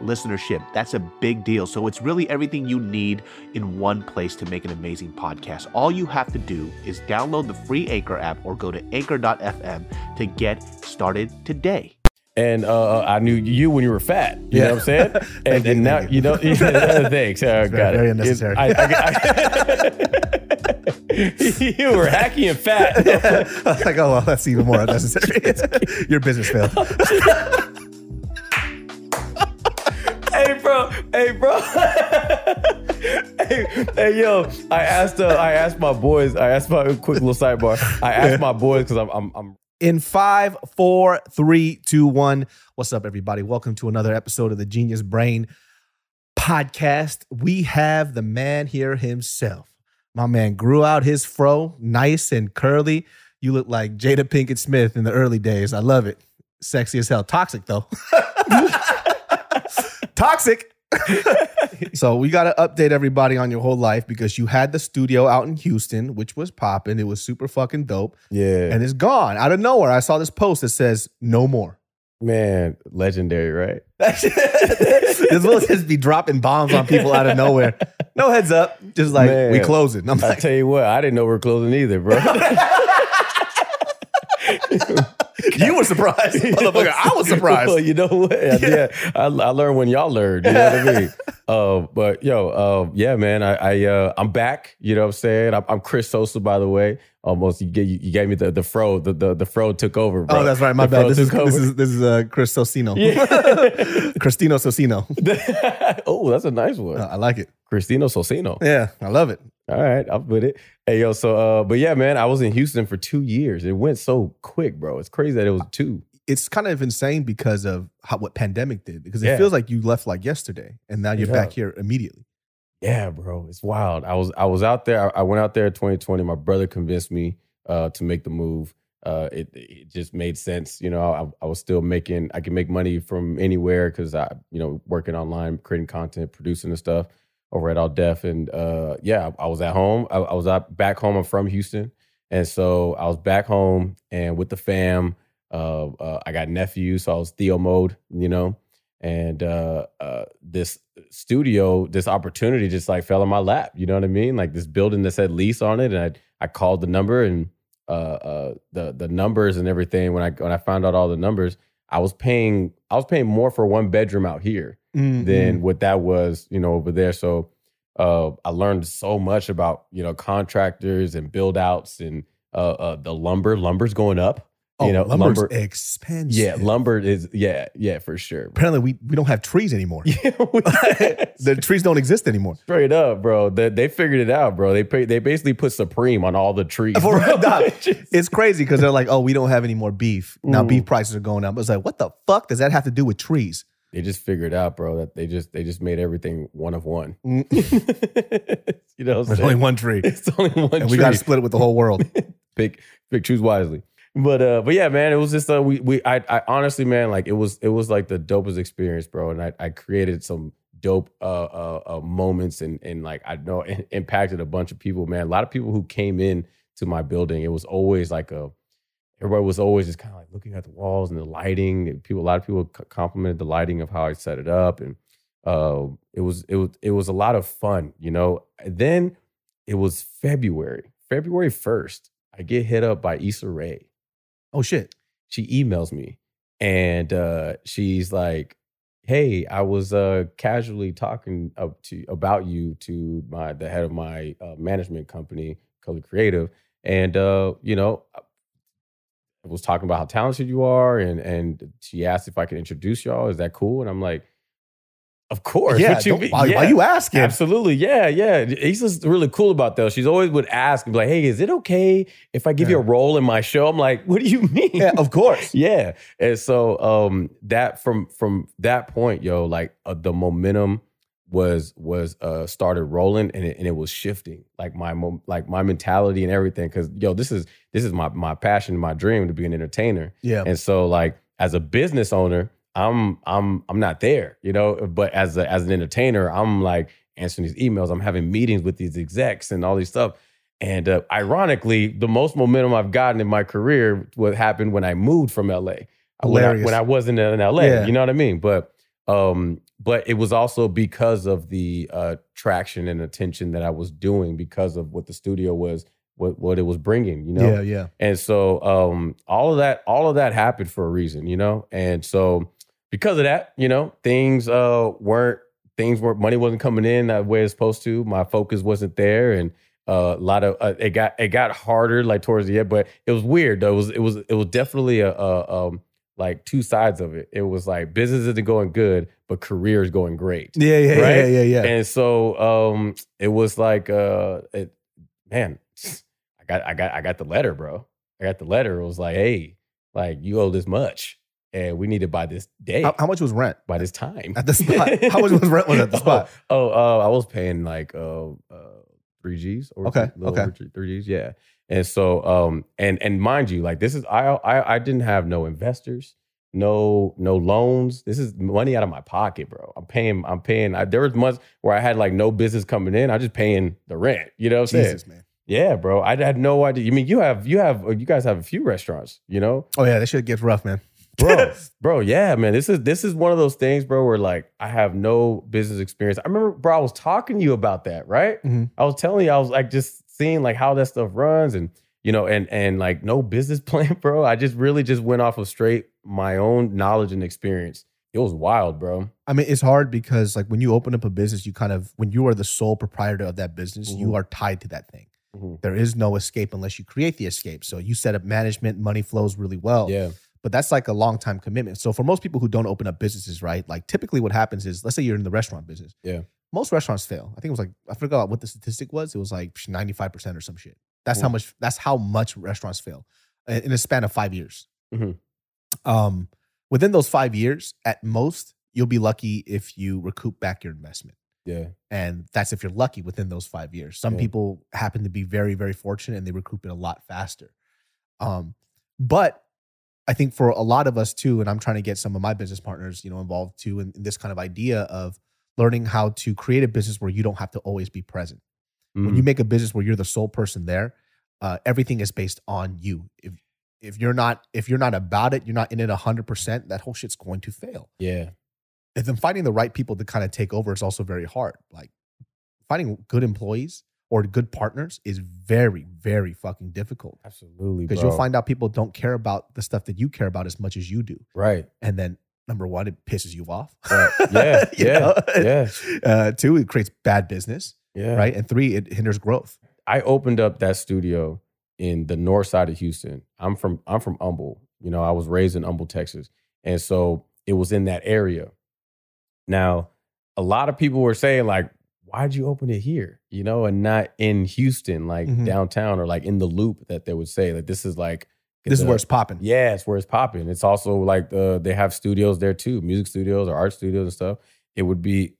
listenership. That's a big deal. So it's really everything you need in one place to make an amazing podcast. All you have to do is download the free Anchor app or go to anchor.fm to get started today. And uh, I knew you when you were fat. You know what I'm saying? and, you, and now thank you know. Thanks. Uh, got very it. unnecessary. I- I- I- you were hacky and fat. I was like, oh, well, that's even more unnecessary. Your business failed. Hey, bro. Hey, bro. hey, hey, yo. I asked. Uh, I asked my boys. I asked my quick little sidebar. I asked my boys because I'm, I'm. I'm In five, four, three, two, one. What's up, everybody? Welcome to another episode of the Genius Brain podcast. We have the man here himself. My man grew out his fro, nice and curly. You look like Jada Pinkett Smith in the early days. I love it. Sexy as hell. Toxic though. Toxic. so we got to update everybody on your whole life because you had the studio out in Houston, which was popping. It was super fucking dope. yeah, And it's gone out of nowhere. I saw this post that says no more. man, legendary, right? this will just be dropping bombs on people out of nowhere. No heads up. Just like Man. we closing. I'm I like, tell you what, I didn't know we were closing either, bro. you were surprised. Motherfucker, I was surprised. well, you know what? Yeah, I, I learned when y'all learned. You know what I mean? Uh, but yo, uh, yeah, man, I, I uh, I'm back. You know what I'm saying? I'm, I'm Cris Sosa, by the way. Almost, you gave, you gave me the the fro. The the, the fro took over, bro. Oh, that's right. My The bad. This is, this is this is uh, Chris Socino. Yeah. Cristino Socino. oh, that's a nice one. Uh, I like it. Cristino Sosino. Yeah, I love it. All right, I'm with it. Hey, yo, so, uh, but yeah, man, I was in Houston for two years. It went so quick, bro. It's crazy that it was two. It's kind of insane because of how what pandemic did. Because it Yeah. feels like you left like yesterday, and now you're Yeah. back here immediately. Yeah, bro, it's wild. I was I was out there. I, I went out there in 2020. My brother convinced me uh, to make the move. uh, it it just made sense. You know, I, I was still making I could make money from anywhere because I you know working online, creating content, producing the stuff over at All Def, and uh, yeah, I, I was at home. I, I was back home. I'm from Houston, and so I was back home and with the fam. Uh, uh, I got nephews, so I was Theo mode, you know, and uh, uh, this studio, this opportunity just like fell in my lap. You know what I mean? Like this building that said lease on it, and I I called the number and uh, uh, the the numbers and everything. When I when I found out all the numbers, I was paying I was paying more for one bedroom out here Mm, than what that was, you know, over there. So uh, I learned so much about you know contractors and build outs and uh, uh, the lumber. Lumber's going up. Oh, you know, lumber's lumber. expensive. Yeah, lumber is yeah, yeah, for sure. Apparently, we, we don't have trees anymore. Yeah, the trees don't exist anymore. straight up, bro. They, they figured it out, bro. They pay, they basically put Supreme on all the trees. For. It's It's crazy because they're like, oh, we don't have any more beef. Now Mm. beef prices are going up. It's like, what the fuck does that have to do with trees? They just figured out, bro, that they just they just made everything one of one. You know, what There's only one tree. It's only one. And we got to split it with the whole world. pick pick choose wisely. But uh, but yeah, man, it was just uh, we we I, I honestly, man, like it was it was like the dopest experience, bro. And I I created some dope uh uh, uh moments and and like I know it impacted a bunch of people, man. A lot of people who came in to my building, it was always like a everybody was always just kind of like looking at the walls and the lighting. People, a lot of people complimented the lighting of how I set it up, and uh, it was it was it was a lot of fun, you know. And then it was February, February first. I get hit up by Issa Rae. Oh shit. She emails me, and uh, she's like, "Hey, I was uh, casually talking up to about you to my the head of my uh, management company, Color Creative, and uh, you know." Was talking about how talented you are, and and she asked if I could introduce y'all. Is that cool? And I'm like, of course. Yeah. You don't- mean? why, why you asking? Absolutely, yeah, yeah. Issa's really cool about those. She's always would ask, like, "Hey, is it okay if I give you a role in my show?" I'm like, "What do you mean?" Yeah, of course. yeah. And so um that from from that point, yo, like uh, the momentum was was uh started rolling and it, and it was shifting like my like my mentality and everything cuz yo this is this is my my passion my dream to be an entertainer Yeah. and so like as a business owner, I'm I'm I'm not there, you know. But as a, as an entertainer, I'm like answering these emails. I'm having meetings with these execs and all these stuff. And uh, ironically, the most momentum I've gotten in my career what happened when I moved from LA. When I, when I wasn't in LA, Yeah. you know what I mean? But um, but it was also because of the uh, traction and attention that I was doing because of what the studio was, what what it was bringing, you know. Yeah, yeah. And so um, all of that, all of that happened for a reason, you know. And so because of that, you know, things uh, weren't things weren't money wasn't coming in that way it's supposed to. My focus wasn't there, and uh, a lot of uh, it got it got harder like towards the end. But it was weird though. It was it was it was definitely a, a um like two sides of it. It was like business isn't going good, but career is going great. Yeah, yeah, Right? yeah, yeah, yeah. And so um it was like uh it man, I got I got I got the letter, bro. I got the letter. It was like, hey, like you owe this much. And we need it by this day, How, how much was rent? by this time. At the spot. How much was rent was at the spot? Oh, oh, uh, I was paying like uh, uh three G's or Okay, okay. three G's, yeah. And so um and and mind you, like this is I I I didn't have no investors, no no loans. This is money out of my pocket, bro. I'm paying. I'm paying. I, there was months where I had like no business coming in. I just paying the rent. You know what I'm saying? Jesus, man. Yeah, bro. I had no idea. You mean you have you have you guys have a few restaurants, you know? Oh yeah, that shit gets rough, man. bro, bro, yeah, man. This is this is one of those things, bro, where like I have no business experience. I remember, bro, I was talking to you about that, right? Mhm. I was telling you, I was like just seeing like how that stuff runs, and you know, and and like no business plan, bro. I just really just went off of straight my own knowledge and experience. It was wild, bro. I mean, it's hard because like when you open up a business, you kind of when you are the sole proprietor of that business, you Mhm. are tied to that thing. Mhm. There is no escape unless you create the escape. So you set up management, money flows really well. Yeah, But that's like a long time commitment. So for most people who don't open up businesses, right? Like typically what happens is let's say you're in the restaurant business. Yeah. Most restaurants fail. I think it was like I forgot what the statistic was. It was like 95% or some shit. That's how Mhm. much that's how much restaurants fail in a span of 5 years. Mhm. Um within those 5 years, at most you'll be lucky if you recoup back your investment yeah, and that's if you're lucky within those five years. Some Yeah. people happen to be very, very fortunate and they recoup it a lot faster. Um, but I think for a lot of us too, and I'm trying to get some of my business partners, you know, involved too in, in this kind of idea of learning how to create a business where you don't have to always be present. When Mm-hmm. you make a business where you're the sole person there, uh, everything is based on you. If if you're not if you're not about it, you're not in it hundred percent. That whole shit's going to fail. yeah, And then finding the right people to kind of take over is also very hard. Like finding good employees or good partners is very very fucking difficult absolutely. because you'll find out people don't care about the stuff that you care about as much as you do. right. And then number one, it pisses you off. Right. Yeah, You yeah, know? yeah, Uh, two, it creates bad business, yeah. right? And three, it hinders growth. I opened up that studio in the north side of Houston. I'm from I'm from Humble. You know, I was raised in Humble, Texas. And so it was in that area. Now, a lot of people were saying, like, why'd you open it here? You know, and not in Houston, like Mhm. downtown or like in the loop that they would say. Like this is like This is where it's popping. yeah, it's where it's popping. It's also like the they have studios there too, music studios or art studios and stuff. It would be,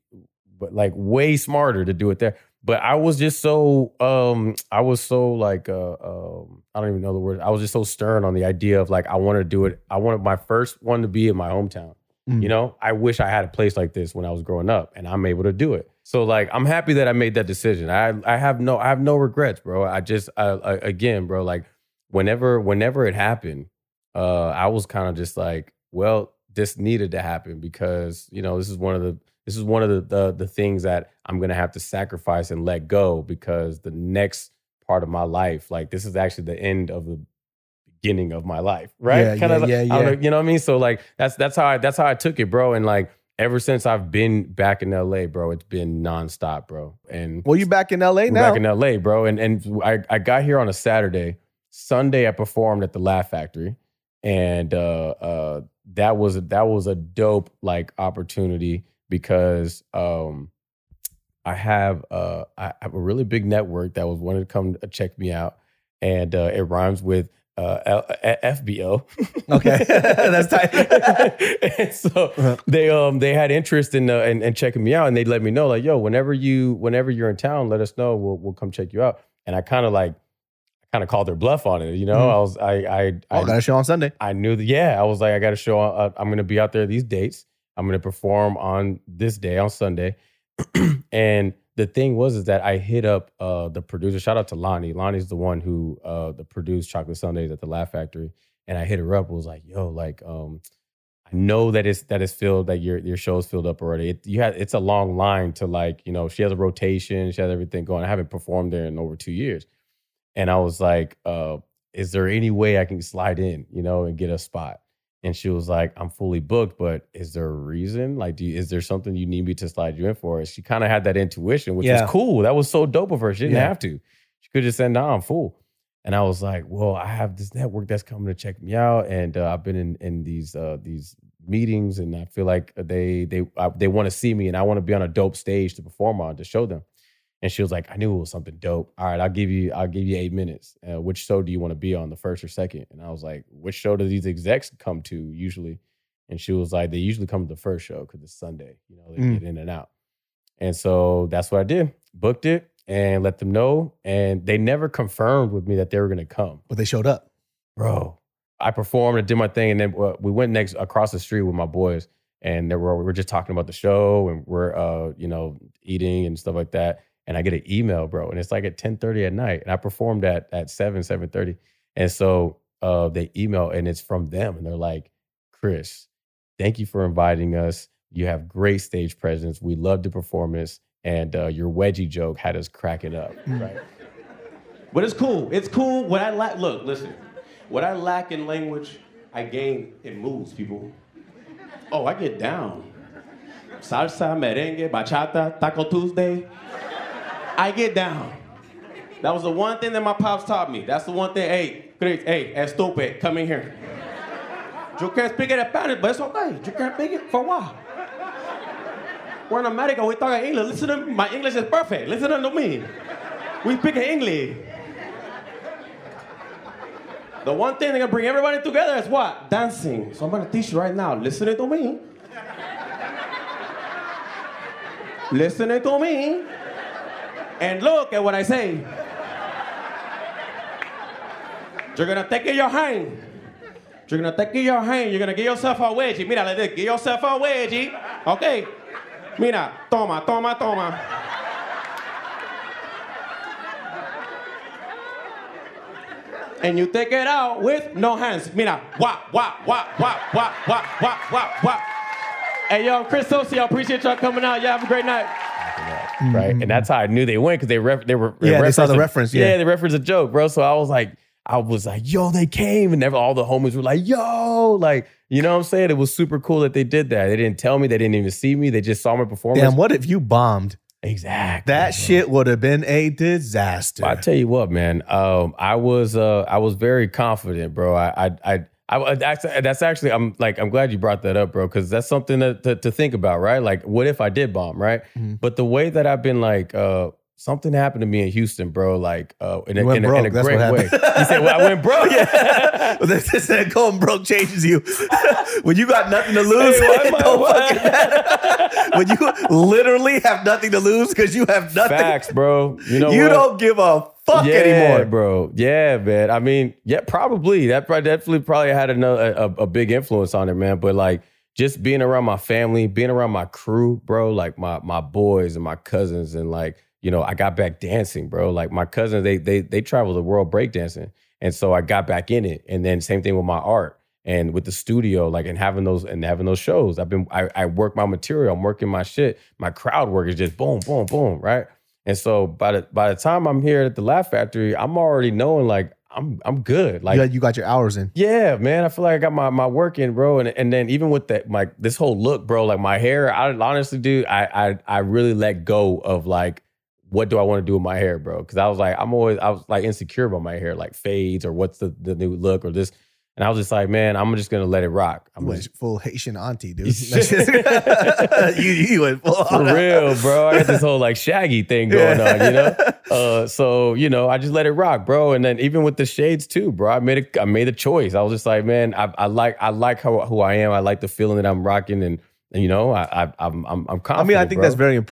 but like way smarter to do it there. But I was just so um I was so like uh um I don't even know the word. I was just so stern on the idea of like I want to do it. I wanted my first one to be in my hometown. Mm. You know, I wish I had a place like this when I was growing up, and I'm able to do it. So like, I'm happy that I made that decision. I I have no I have no regrets, bro. I just I, I, again, bro, like whenever whenever it happened, uh, I was kind of just like, well, this needed to happen because you know this is one of the this is one of the the, the things that I'm gonna have to sacrifice and let go because the next part of my life, like this is actually the end of the beginning of my life, right? Yeah, Kinda yeah, like- yeah, yeah. know, you know what I mean? So like that's that's how I that's how I took it, bro. And like ever since I've been back in LA, bro, it's been nonstop, bro. And Well, you back in LA now. back in LA, bro. And and I, I got here on a Saturday. Sunday I performed at the Laugh Factory. And uh uh that was that was a dope like opportunity because um I have uh I have a really big network that was wanting to come uh, check me out. And uh it rhymes with uh L- F- FBO. Okay. That's tight. so Uh-huh. they um they had interest in, uh, in in checking me out, and they let me know like, yo, whenever you whenever you're in town, let us know. We'll we'll come check you out. And I kind of like kind of called their bluff on it. You know, Mhm. I was I I Oh, got a show on Sunday. I knew that. Yeah, I was like, I got to show. Uh, I'm going to be out there these dates. I'm going to perform on this day on Sunday. and the thing was is that I hit up uh, the producer. Shout out to Lonnie. Lonnie's the one who uh, the produced Chocolate Sundays at the Laugh Factory. And I hit her up. Was like, yo, like, um, I know that it's that it's filled. That your your show's filled up already. It, you had it's a long line to like, you know, she has a rotation. She has everything going. I haven't performed there in over two years. And I was like, uh, is there any way I can slide in, you know, and get a spot? And she was like, I'm fully booked, but is there a reason? Like, do you, is there something you need me to slide you in for? And she kind of had that intuition, which Yeah. was cool. That was so dope of her. She didn't Yeah. have to. She could just said, "No, I'm full." And I was like, "Well, I have this network that's coming to check me out, and uh, I've been in in these uh, these meetings, and I feel like they they they want to see me, and I want to be on a dope stage to perform on to show them." And she was like, "I knew it was something dope. All right, I'll give you I'll give you eight minutes. Uh, which show do you want to be on, the first or second? And I was like, "Which show do these execs come to usually?" And she was like, "They usually come to the first show because it's Sunday. You know, they Mm. get in and out." And so that's what I did. Booked it and let them know. And they never confirmed with me that they were going to come. But they showed up. Bro, I performed and did my thing. And then uh, we went next across the street with my boys. And they were, we were just talking about the show and we're, uh, you know, eating and stuff like that. And I get an email, bro. And it's like at 1030 at night. And I performed at, at 7, 730. And so uh, they email and it's from them. And they're like, Cris, thank you for inviting us. You have great stage presence. We loved the performance, and uh, your wedgie joke had us cracking up. Right. But it's cool. It's cool. What I lack, look, listen. What I lack in language, I gain in moves, people. Oh, I get down. Salsa, merengue, bachata, Taco Tuesday. I get down. That was the one thing that my pops taught me. That's the one thing. Hey, Cris, hey, estúpido, come in here. You can't speak it Spanish, but it's okay. You can't speak it for what? We're in America, we talk English. Listen to me. My English is perfect. Listen to me. We speak English. The one thing that can bring everybody together is what? Dancing. So I'm gonna teach you right now. Listen to me. Listen to me. And look at what I say. You're gonna take your hand You're gonna take your hand, you're gonna give yourself a wedgie. Mira, this, give yourself a wedgie. Okay. Mira, toma, toma, toma. And you take it out with no hands. Mira, wah, wah, wah, wah, wah, wah, wah, wah, wah. Hey, yo, Cris Sosi, I appreciate y'all coming out. Y'all have a great night. Right? And that's how I knew they went because they ref- they were Yeah, they saw the a- reference, yeah. they referenced a joke, bro. So I was like, I was like, yo, they came, and never all the homies were like, yo, like, you know what I'm saying? It was super cool that they did that. They didn't tell me, they didn't even see me, they just saw my performance. Damn, what if you bombed? exactly. That shit would have been a disaster. I tell you what, man. Um, I was uh, I was very confident, bro. I I I. I, that's, that's actually I'm like I'm glad you brought that up, bro, because that's something to, to to think about, right? Like, what if I did bomb, right? Mm-hmm. But the way that I've been like, uh, something happened to me in Houston, bro. Like, uh, in, a, in, a, in a great way. You said, "Well, I went broke." yeah. they said going broke changes you. when you got nothing to lose, Hey, it don't why- fucking matter. when you literally have nothing to lose because you have nothing. Facts, bro. You know you what? don't give a fuck yeah, anymore. bro. Yeah, man. I mean, yeah, probably that probably definitely probably had another a, a big influence on it, man. But like just being around my family, being around my crew, bro, like my my boys and my cousins, and like you know, I got back dancing, bro. Like my cousins, they they they travel the world breakdancing, and so I got back in it. And then same thing with my art and with the studio, like and having those and having those shows. I've been I, I work my material, I'm working my shit. My crowd work is just boom, boom, boom, right? And so by the by the time I'm here at the Laugh Factory, I'm already knowing like I'm I'm good. Like you, got, you got your hours in. yeah, man. I feel like I got my my work in, bro. And and then even with that, like this whole look, bro. Like my hair, I honestly, dude, I I I really let go of like what do I want to do with my hair, bro? Because I was like, I'm always I was like insecure about my hair, like fades or what's the the new look or this. And I was just like, man, I'm just gonna let it rock. I'm You went full Haitian auntie, dude. You, you went full for real, bro. I got this whole like shaggy thing going on, you know. Uh, so you know, I just let it rock, bro. And then even with the shades too, bro. I made a I made a choice. I was just like, man, I, I like I like how who I am. I like the feeling that I'm rocking, and, you know, I, I I'm I'm I'm confident. I mean, I think bro. that's very important.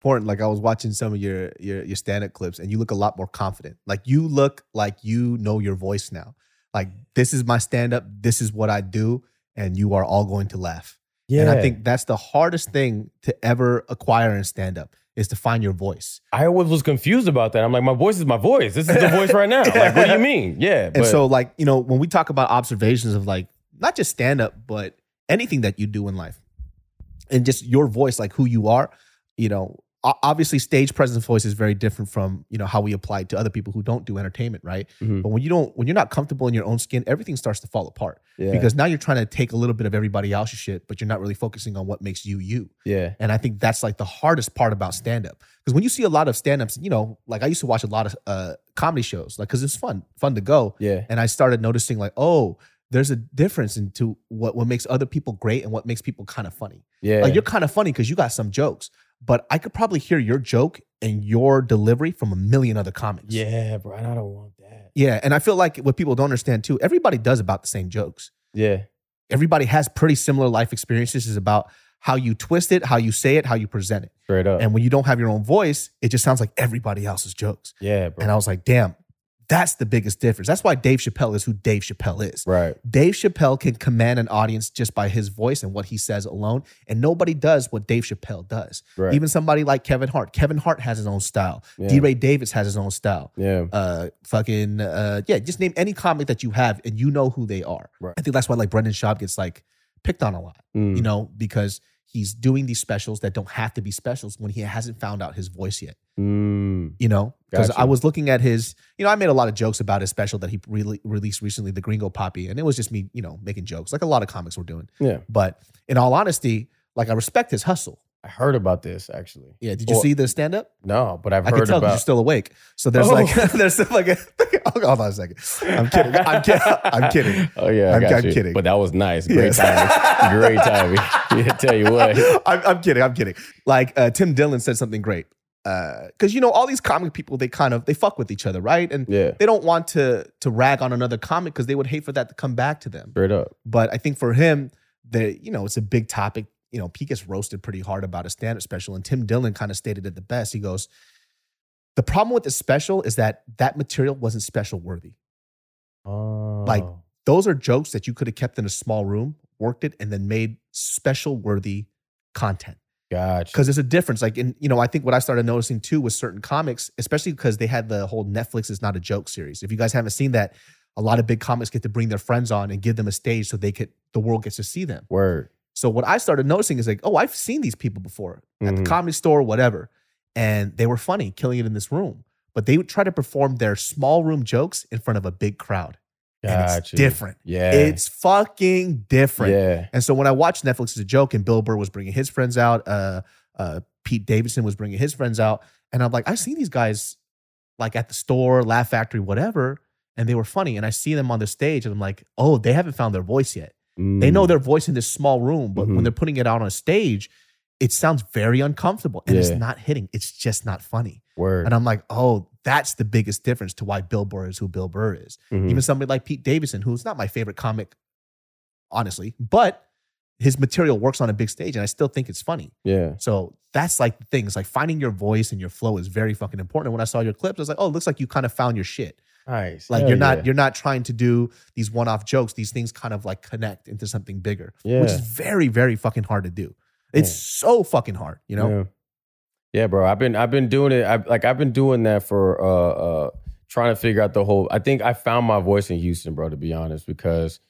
Important. Like I was watching some of your your your stand up clips, and you look a lot more confident. Like you look like you know your voice now. Like this is my stand up. This is what I do, and you are all going to laugh. yeah. And I think that's the hardest thing to ever acquire in stand up is to find your voice. I always was confused about that. I'm like, my voice is my voice. This is the voice right now. Like, what do you mean? Yeah. And but- so, like you know, when we talk about observations of like not just stand up, but anything that you do in life, and just your voice, like who you are. You know, obviously, stage presence voice is very different from you know how we apply it to other people who don't do entertainment, right? Mhm. But when you don't, when you're not comfortable in your own skin, everything starts to fall apart Yeah. because now you're trying to take a little bit of everybody else's shit, but you're not really focusing on what makes you you. yeah. And I think that's like the hardest part about stand up. Because when you see a lot of stand ups, you know, like I used to watch a lot of uh, comedy shows, like, because it's fun, fun to go. Yeah. And I started noticing, like, oh, there's a difference into what, what makes other people great and what makes people kind of funny. Yeah. Like, you're kind of funny because you got some jokes, but I could probably hear your joke and your delivery from a million other comics. yeah, bro. and I don't want that. Yeah. And I feel like what people don't understand too, everybody does about the same jokes Yeah. everybody has pretty similar life experiences. is about how you twist it, how you say it, how you present it. Straight up. And when you don't have your own voice, it just sounds like everybody else's jokes. yeah, bro. And I was like, damn, that's the biggest difference. That's why Dave Chappelle is who Dave Chappelle is. right. Dave Chappelle can command an audience just by his voice and what he says alone. And nobody does what Dave Chappelle does. Right. Even somebody like Kevin Hart. Kevin Hart has his own style. Yeah. D. Ray Davis has his own style. Yeah. Uh, fucking uh, yeah. Just name any comic that you have, and you know who they are. Right. I think that's why like Brendan Schaub gets like picked on a lot. Mm. You know, because he's doing these specials that don't have to be specials when he hasn't found out his voice yet. Mm. You know, because Gotcha. I was looking at his, you know, I made a lot of jokes about his special that he re- released recently, the Gringo Papi, and it was just me, you know, making jokes like a lot of comics were doing. Yeah. But in all honesty, like I respect his hustle. I heard about this actually. Yeah. Did you Well, see the stand up? No, but I've I can heard tell because about. you're still awake. So there's Oh. like there's still like a hold on a second. I'm kidding. I'm kidding. I'm kidding. Oh yeah, I I'm- got I'm you. kidding. But that was nice. Great Yes. timing. Great timing. Yeah, tell you what. I'm, I'm kidding. I'm kidding. Like uh, Tim Dillon said something great. Because you know all these comic people, they kind of they fuck with each other, right? And Yeah. they don't want to to rag on another comic because they would hate for that to come back to them. Straight up. But I think for him, the you know it's a big topic. You know, Pete gets roasted pretty hard about a stand-up special, and Tim Dillon kind of stated it the best. He goes, "The problem with the special is that that material wasn't special worthy. Oh. Like those are jokes that you could have kept in a small room, worked it, and then made special worthy content. Gotcha. Because there's a difference. Like in, you know, I think what I started noticing too with certain comics, especially because they had the whole Netflix is not a joke series. If you guys haven't seen that, a lot of big comics get to bring their friends on and give them a stage so they could the world gets to see them. Word. So what I started noticing is like, oh, I've seen these people before at the Mhm. comedy store, whatever, and they were funny, killing it in this room. But they would try to perform their small room jokes in front of a big crowd. And it's different. Yeah. It's fucking different. Yeah. And so when I watched Netflix Is a Joke, and Bill Burr was bringing his friends out, uh, uh, Pete Davidson was bringing his friends out, and I'm like, I've seen these guys like at the store, Laugh Factory, whatever, and they were funny. And I see them on the stage, and I'm like, oh, they haven't found their voice yet. They know Mm. their voice in this small room, but when Mhm. they're putting it out on a stage, it sounds very uncomfortable and it's not hitting. It's just not funny. Word. And I'm like, oh, that's the biggest difference to why Bill Burr is who Bill Burr is. Mhm. Even somebody like Pete Davidson, who's not my favorite comic, honestly, but his material works on a big stage and I still think it's funny. yeah. So that's like the thing. It's like finding your voice and your flow is very fucking important. And when I saw your clips, I was like, oh, it looks like you kind of found your shit. Nice. Like Hell you're not yeah. you're not trying to do these one-off jokes. These things kind of like connect into something bigger, which is very very fucking hard to do. It's so fucking hard, you know. Yeah. Yeah, bro. I've been I've been doing it. I've, like I've been doing that for uh uh trying to figure out the whole. I think I found my voice in Houston, bro. To be honest, because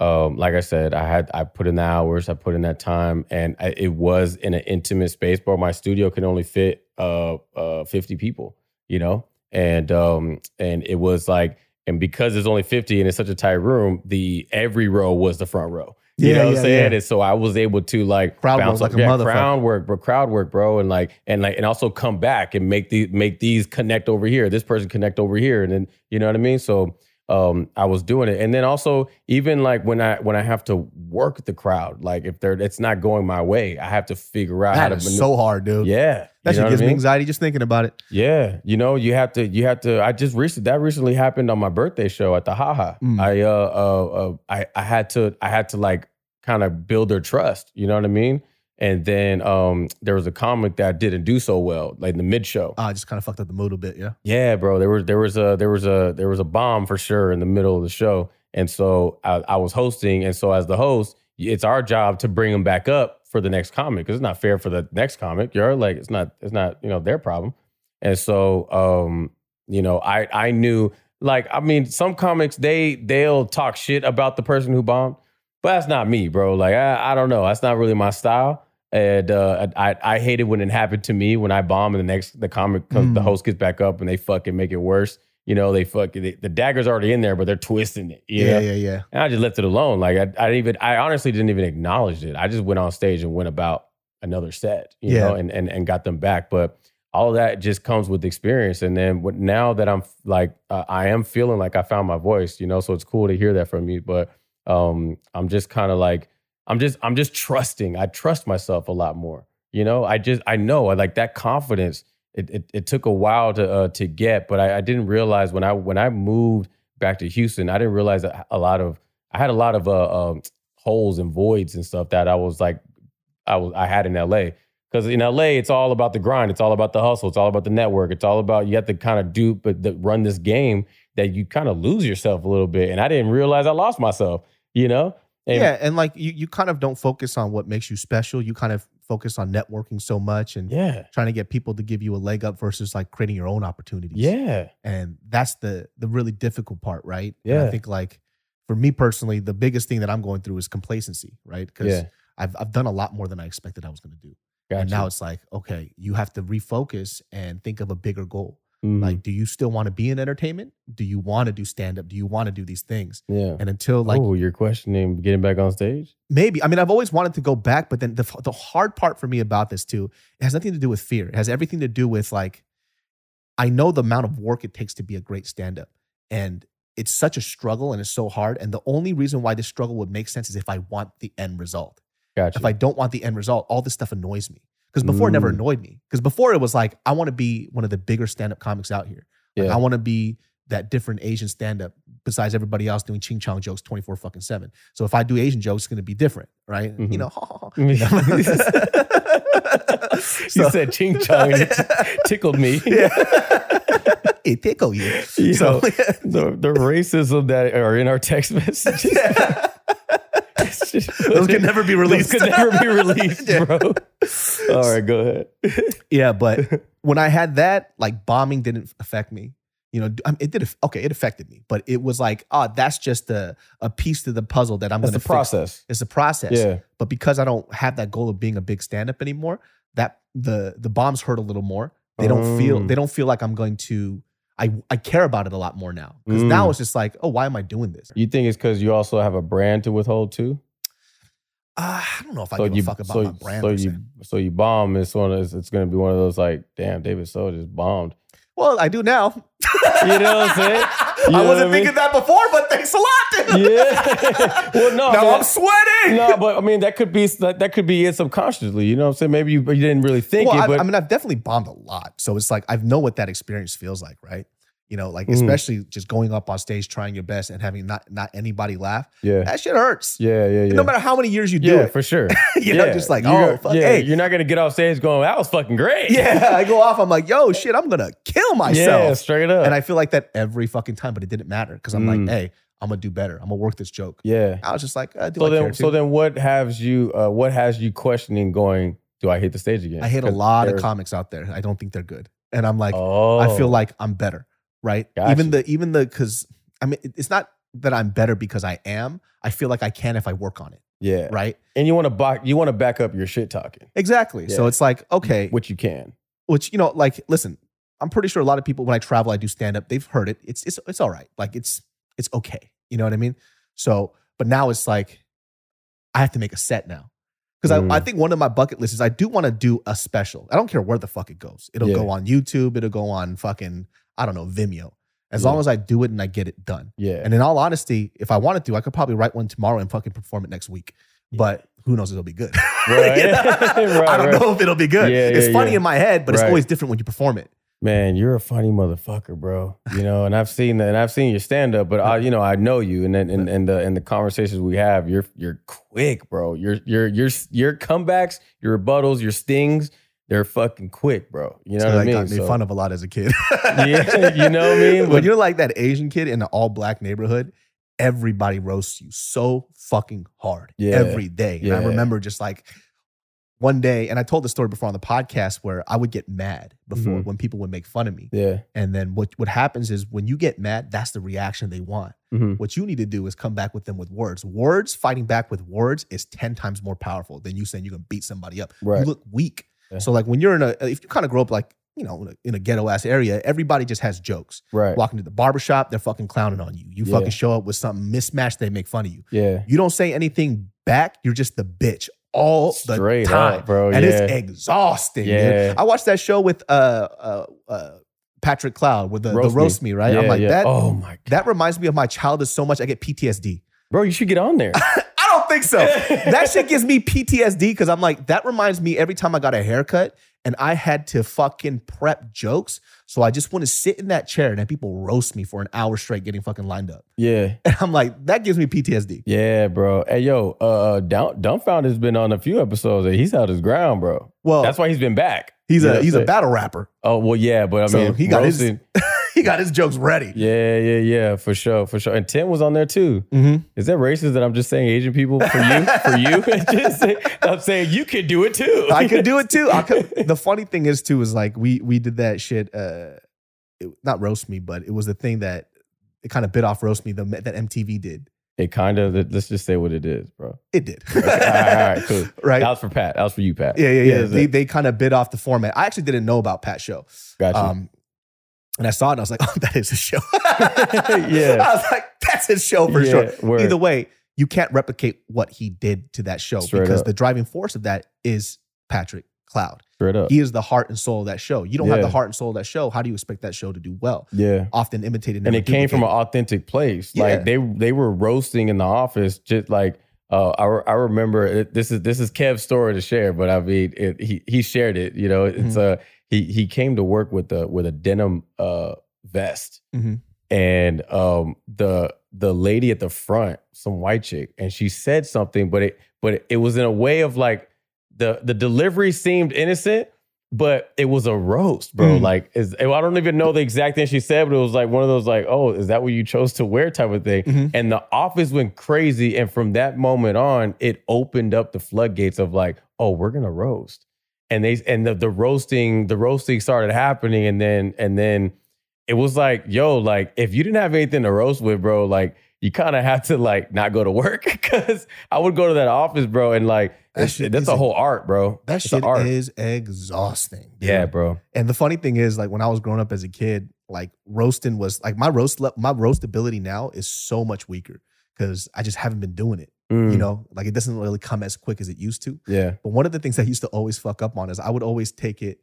um like I said, I had I put in the hours, I put in that time, and I, it was in an intimate space, bro. My studio can only fit uh uh fifty people, you know, and um and it was like. And because it's only 50 and it's such a tight room, the every row was the front row. You Yeah, know what yeah, I'm saying? yeah. And so I was able to like Crowd bounce work like a yeah, crowd work, bro, crowd work, bro, and like and like and also come back and make the make these connect over here. This person connect over here, and then you know what I mean. So um, I was doing it, and then also even like when I when I have to work the crowd, like if they're it's not going my way, I have to figure out how That to. is maneu- so hard, dude. yeah, That you shit what I gives me anxiety just thinking about it. Yeah, you know, you have to, you have to. I just recently that recently happened on my birthday show at the Haha. Mm. I uh, uh, uh, I I had to, I had to like kind of build their trust. You know what I mean? And then um, there was a comic that didn't do so well, like in the mid show. Ah, I just kind of fucked up the mood a bit, yeah. Yeah, bro. There was there was a there was a there was a bomb for sure in the middle of the show, and so I, I was hosting, and so as the host, it's our job to bring them back up for the next comic because it's not fair for the next comic. You're like it's not it's not you know their problem, and so um you know I I knew like I mean some comics they they'll talk shit about the person who bombed. But that's not me, bro. Like I, I don't know. That's not really my style. And uh, I I hate it when it happened to me when I bomb and the next the comic comes, the Mm. host gets back up and they fucking make it worse. You know they fuck they, the dagger's already in there, but they're twisting it. Yeah, know? yeah, yeah. And I just left it alone. Like I, I didn't even I honestly didn't even acknowledge it. I just went on stage and went about another set, you Yeah. know, and, and and got them back. But all of that just comes with experience. And then what, now that I'm like uh, I am feeling like I found my voice, you know, so it's cool to hear that from you. But um, I'm just kind of like I'm just I'm just trusting. I trust myself a lot more. You know, I just I know I like that confidence. It it, it took a while to uh, to get, but I, I didn't realize when I when I moved back to Houston, I didn't realize a lot of I had a lot of uh, um, holes and voids and stuff that I was like I was I had in LA. Because in LA, it's all about the grind. It's all about the hustle. It's all about the network. It's all about you have to kind of do, but the, run this game that you kind of lose yourself a little bit. And I didn't realize I lost myself. You know? And yeah, and like you, you kind of don't focus on what makes you special. You kind of focus on networking so much and Yeah. trying to get people to give you a leg up versus like creating your own opportunities. Yeah. and that's the the really difficult part, right? And I think like for me personally, the biggest thing that I'm going through is complacency, right? Because Yeah. I've I've done a lot more than I expected I was going to do, Gotcha. and now it's like okay, you have to refocus and think of a bigger goal. Mhm. Like, do you still want to be in entertainment? Do you want to do stand up? Do you want to do these things? yeah. And until like oh, you're questioning getting back on stage? maybe i mean i've always wanted to go back but then the, the hard part for me about this too it has nothing to do with fear it has everything to do with like i know the amount of work it takes to be a great stand-up and it's such a struggle and it's so hard and the only reason why this struggle would make sense is if i want the end result Gotcha. if i don't want the end result all this stuff annoys me because before it never Mm. annoyed me because before it was like i want to be one of the bigger stand-up comics out here like, Yeah. i want to be that different Asian stand up besides everybody else doing ching chong jokes 24 fucking 7. So if I do Asian jokes, it's going to be different, right? You Mhm. know, you said ching chong and it t- tickled me. it tickled you. Yo, So- the, the racism that are in our text messages. Those can never be released. Those could never be released, bro. All right, go ahead. yeah, but when I had that, like bombing didn't affect me. You know, I mean, it did. Okay, it affected me, but it was like, oh, that's just a, a piece to the puzzle that I'm going to the process. It's a process. Yeah. But because I don't have that goal of being a big stand up anymore, that the the bombs hurt a little more. They don't feel Mm. they don't feel like I'm going to. I I care about it a lot more now because now Mm. it's just like, oh, why am I doing this? You think it's because you also have a brand to withhold too? Uh, I don't know if I give a fuck about so, my brand. so you so you bomb. It's one of it's, it's going to be one of those like, damn, David So just bombed. Well, I do now. You know what I'm saying? You I wasn't I mean? thinking that before, but thanks a lot. dude. Yeah. well, no. Now mean, I'm sweating. no, but I mean that could be that, that could be it subconsciously. You know what I'm saying? Maybe you, you didn't really think well, it, I, but I mean, I've definitely bombed a lot, so it's like I know what that experience feels like, right? You know, like Mhm. especially just going up on stage, trying your best, and having not not anybody laugh. yeah, That shit hurts. yeah, yeah, yeah. No matter how many years you do yeah, it, for sure. you know, Yeah. just like You're- oh fuck, yeah, hey, you're not gonna get off stage going, "That was fucking great." yeah. I go off, I'm like, yo, shit, I'm gonna kill myself, yeah, straight up. and I feel like that every fucking time, but it didn't matter because I'm Mm. like, hey, I'm gonna do better. I'm gonna work this joke. yeah. I was just like, uh, do So then, so then, what has you? Uh, what has you questioning? Going, do I hit the stage again? I hate a lot of comics out there. I don't think they're good, and I'm like, Oh, I feel like I'm better, right? Gotcha. Even the even the because I mean it's not that I'm better because I am. I feel like I can if I work on it, yeah, right? And you want to back, you want to back up your shit talking, Exactly. So it's like okay, which you can. which you know, like listen, I'm pretty sure a lot of people when I travel, I do stand up. They've heard it. It's it's it's all right. Like it's it's okay. You know what I mean? So, but now it's like I have to make a set now. Because Mm. I, I think one of my bucket lists is I do want to do a special. I don't care where the fuck it goes. It'll Yeah. go on YouTube. It'll go on fucking, I don't know, Vimeo. As Yeah. long as I do it and I get it done. Yeah, And in all honesty, if I wanted to, I could probably write one tomorrow and fucking perform it next week. But who knows if it'll be good. Right. You know? Right, I don't right. know if it'll be good. Yeah, it's yeah, funny yeah. in my head, but it's always different when you perform it. man, you're a funny motherfucker, bro. You know, and I've seen that, and I've seen your stand up, but I, you know, I know you, and then and, and the and the conversations we have, you're you're quick, bro. Your your your your comebacks, your rebuttals, your stings, they're fucking quick, bro. You know So what I mean? got made So- fun of a lot as a kid. Yeah, you know what I mean? when But- you're like that Asian kid in an all black neighborhood, everybody roasts you so fucking hard Yeah. every day. And I remember just like one day, and I told the story before on the podcast where I would get mad before Mhm. when people would make fun of me. Yeah. And then what what happens is when you get mad, that's the reaction they want. Mhm. What you need to do is come back with them with words. Words, fighting back with words is 10 times more powerful than you saying you're gonna beat somebody up. Right. You look weak. Yeah. So like when you're in a if you kind of grow up like, you know, in a, in a ghetto ass area, everybody just has jokes. Right. Walking to the barbershop, they're fucking clowning on you. You Yeah. fucking show up with something mismatched, they make fun of you. Yeah. You don't say anything back, you're just the bitch all Straight the time. up, bro. And yeah. it's exhausting. dude. Yeah. I watched that show with uh uh uh Patrick Cloud with the Roast the Me. roast me, right? Yeah, I'm like that. Oh my god. That reminds me of my childhood so much. I get PTSD. Bro, you should get on there. Think so. that shit gives me PTSD because I'm like, that reminds me every time I got a haircut and I had to fucking prep jokes. So I just want to sit in that chair and then people roast me for an hour straight getting fucking lined up. yeah. And I'm like, that gives me PTSD. Yeah, bro. Hey, yo, uh, Dumb, Dumbfoundead's been on a few episodes and he's held his ground, bro. Well, That's why he's been back. he's You a he's a battle rapper. Oh, well, yeah, but I So mean, he got his- roasting- he got his jokes ready. Yeah, yeah, yeah, for sure, for sure. And Tim was on there too. Mhm. Is that racist that I'm just saying Asian people for you? for you? just I'm saying you could do it too. I could do it too. I could, the funny thing is too is like we we did that shit. Uh, it, not roast me, but it was the thing that it kind of bit off roast me. The that MTV did. It kind of. Let's just say what it is, bro. It did. all right, all right, cool. Right. That was for Pat. That was for you, Pat. Yeah, yeah, yeah. that's They they kind of bit off the format. I actually didn't know about Pat Show. Gotcha. Um, and I saw it and I was like, oh, that is a show. Yeah. I was like, that's a show for Yeah, sure. word. Either way, you can't replicate what he did to that show Straight because up. the driving force of that is Patrick Cloud. Straight up. He is the heart and soul of that show. You don't have the heart and soul of that show. How do you expect that show to do well? yeah. Often imitated, and it came from an authentic place. Yeah. Like they they were roasting in the office, just like uh, I I remember it, this is this is Kev's story to share, but I mean it, he he shared it. You know, it's uh he he came to work with a with a denim uh vest, Mhm. and um the the lady at the front, some white chick, and she said something, but it but it was in a way of like the the delivery seemed innocent. But it was a roast, bro. Mm. Like, is I don't even know the exact thing she said, but it was like one of those, like, oh, is that what you chose to wear, type of thing. Mhm. And the office went crazy, and from that moment on, it opened up the floodgates of like, oh, we're gonna roast, and they and the, the roasting, the roasting started happening, and then and then it was like, yo, like if you didn't have anything to roast with, bro, like you kind of have to like not go to work because I would go to that office, bro, and like That that's a a- whole art, bro. That It's shit art. is exhausting. dude. yeah, bro. And the funny thing is, like when I was growing up as a kid, like roasting was like my roast my roast ability now is so much weaker because I just haven't been doing it. Mm, You know, like it doesn't really come as quick as it used to. yeah, But one of the things I used to always fuck up on is I would always take it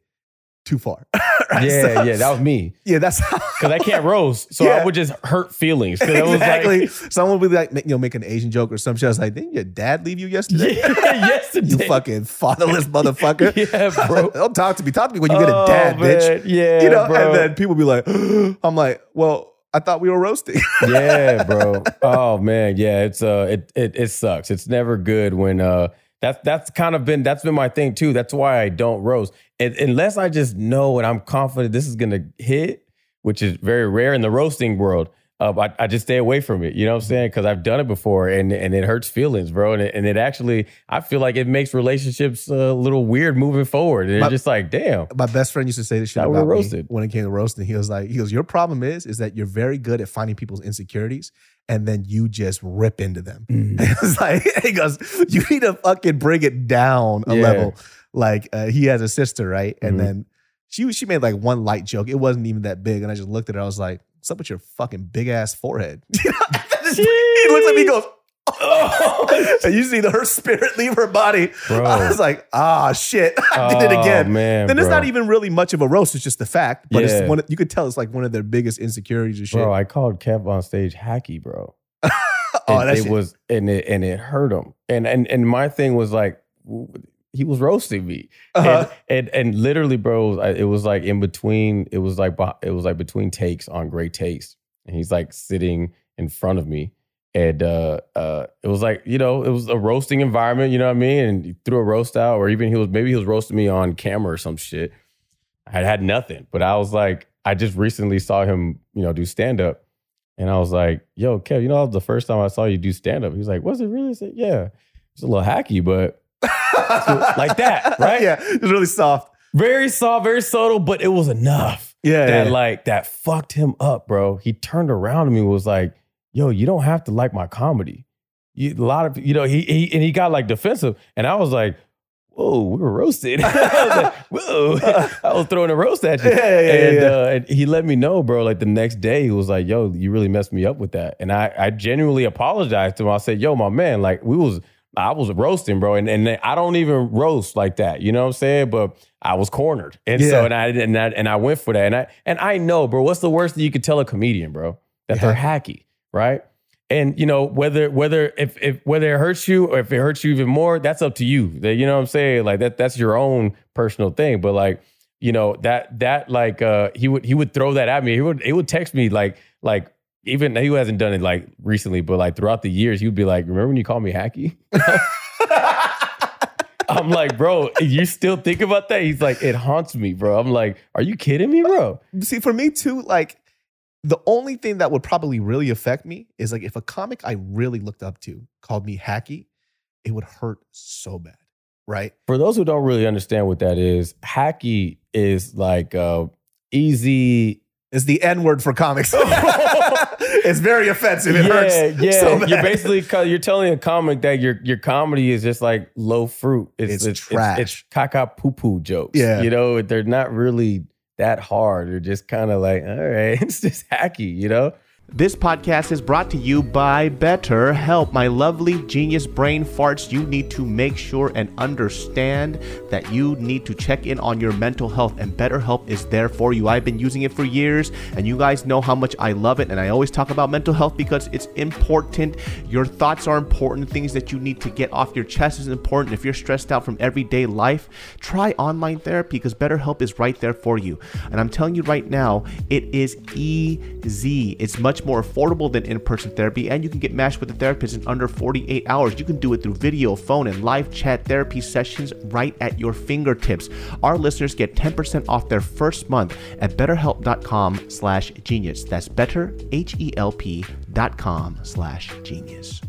too far. Right? yeah, So- yeah. That was me. yeah, that's because I can't roast, so Yeah. I would just hurt feelings. 'Cause it was exactly. like, Someone would be like, you know, make an Asian joke or some shit. I was like, didn't your dad leave you yesterday? yeah, yesterday. you fucking fatherless motherfucker. yeah, bro. Don't talk to me. Talk to me when you get a Oh, dad, bitch. Yeah, you know, bro. and then people be like, I'm like, well, I thought we were roasting. yeah, bro. Oh man, yeah. It's uh, it it it sucks. It's never good when uh, that's that's kind of been that's been my thing too. That's why I don't roast unless I just know and I'm confident this is gonna hit, which is very rare in the roasting world. Uh, I, I just stay away from it. You know what I'm saying? Because I've done it before, and and it hurts feelings, bro. And it, and it actually, I feel like it makes relationships a little weird moving forward. And My- it's just like, damn, My best friend used to say this shit about were me when it came to roasting. He was like, he goes, your problem is, is that you're very good at finding people's insecurities and then you just rip into them. it's like, he goes, you need to fucking bring it down a Yeah. level. Like uh, he has a sister, right? And Mhm. then she she made like one light joke. It wasn't even that big. And I just looked at her. I was like, what's up with your fucking big ass forehead? He looks at me and goes, oh. and you see the, her spirit leave her body. Bro. I was like, ah, shit. I did it Oh, again. man, then it's bro. not even really much of a roast. It's just the fact. But Yeah. it's one, you could tell it's like one of their biggest insecurities and shit. bro. I called Kev on stage hacky, bro. oh, and that it shit. was and it and it hurt him. And and and my thing was like he was roasting me. Uh-huh. And, and and literally, bro, it was like in between. It was like it was like between takes on great taste, and he's like sitting in front of me. And uh, uh, it was like you know, it was a roasting environment. You know what I mean? And he threw a roast out, or even he was maybe he was roasting me on camera or some shit. I had nothing, but I was like, I just recently saw him, you know, do stand up, and I was like, "Yo, Kev, you know, the first time I saw you do stand up." He was like, "Was it really?" I said, "Yeah, it's a little hacky, but like that, right? yeah, it's really soft. Very soft, very subtle, but it was enough. Yeah, that yeah. like that fucked him up, bro. He turned around to me and was like, "Yo, you don't have to like my comedy." You, a lot of you know he, he and he got like defensive, and I was like, "Whoa, we were roasted." I was like, "Whoa," I was throwing a roast at you, yeah, yeah, and, yeah. Uh, and he let me know, bro. Like the next day, he was like, "Yo, you really messed me up with that," and I I genuinely apologized to him. I said, "Yo, my man, like we was." I was roasting, bro, and, and I don't even roast like that. You know what I'm saying? But I was cornered, and Yeah. so and I and I and I went for that, and I and I know, bro. What's the worst that you could tell a comedian, bro? That they're hacky, right? And you know whether whether if if whether it hurts you or if it hurts you even more, that's up to you. That you know what I'm saying? Like that that's your own personal thing. But like you know that that like uh he would he would throw that at me. He would he would text me like like even he hasn't done it like recently, but like throughout the years, he would be like, "Remember when you called me hacky?" I'm like, bro, you still think about that? He's like, it haunts me, bro. I'm like, are you kidding me, bro? See, for me too, like the only thing that would probably really affect me is like if a comic I really looked up to called me hacky, it would hurt so bad, right? For those who don't really understand what that is, hacky is like uh, easy. It's the N word for comics. it's very offensive. It yeah, hurts yeah. so you're basically you're telling a comic that your your comedy is just like low fruit. It's It's trash. It's, caca poo poo jokes. Yeah. you know they're not really that hard. They're just kind of like, all right, it's just hacky. You know. This podcast is brought to you by BetterHelp. My lovely genius brain farts. You need to make sure and understand that you need to check in on your mental health, and BetterHelp is there for you. I've been using it for years, and you guys know how much I love it. And I always talk about mental health because it's important. Your thoughts are important. Things that you need to get off your chest is important. If you're stressed out from everyday life, try online therapy because BetterHelp is right there for you. And I'm telling you right now, it is easy. It's much more affordable than in person therapy, and you can get matched with a therapist in under 48 hours. You can do it through video, phone, and live chat therapy sessions right at your fingertips. Our listeners get 10% off their first month at betterhelp.com slash genius. That's better, H-E-L-P dot com slash genius.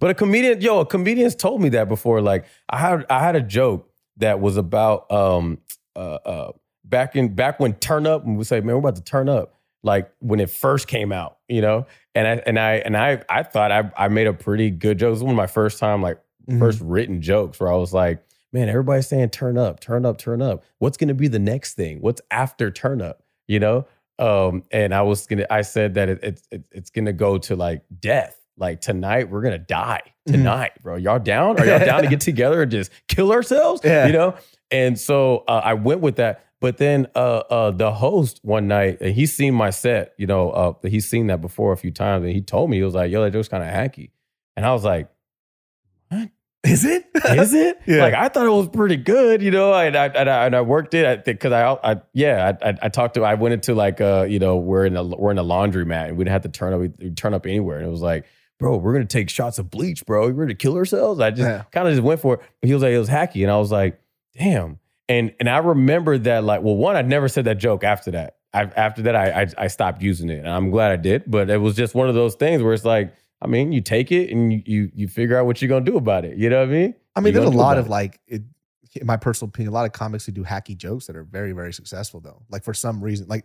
But a comedian, yo, a comedian's told me that before. Like I had, I had a joke that was about um uh uh back in back when turn up and we say, man, we're about to turn up. Like when it first came out, you know, and I and I and I I thought I I made a pretty good joke. It was one of my first time like Mhm. first written jokes where I was like, man, everybody's saying turn up, turn up, turn up. What's gonna be the next thing? What's after turn up? You know? Um, and I was gonna I said that it, it's it, it's gonna go to like death. Like tonight, we're gonna die Mhm. tonight, bro. Y'all down? Are y'all down to get together and just kill ourselves? Yeah. You know? And so uh, I went with that. But then uh, uh, the host one night, and he's seen my set, you know, uh, he's seen that before a few times, and he told me he was like, "Yo, that joke's kind of hacky," and I was like, Is it? is it? Yeah. Like I thought it was pretty good, you know. And I and I, and I worked it. I think because I, I yeah, I, I talked to. I went into like uh you know we're in a we're in a laundromat and we didn't have to turn up we'd turn up anywhere. And it was like, bro, we're gonna take shots of bleach, bro. We're gonna kill ourselves. I just Yeah. kind of just went for it. But he was like, it was hacky, and I was like, damn. And and I remember that like, well, one, I'd never said that joke after that. I, after that, I, I I stopped using it, and I'm glad I did. But it was just one of those things where it's like. I mean, you take it and you, you you figure out what you're gonna do about it. You know what I mean? I mean, there's a lot of it. like, it, in my personal opinion, a lot of comics who do hacky jokes that are very, very successful though. Like for some reason, like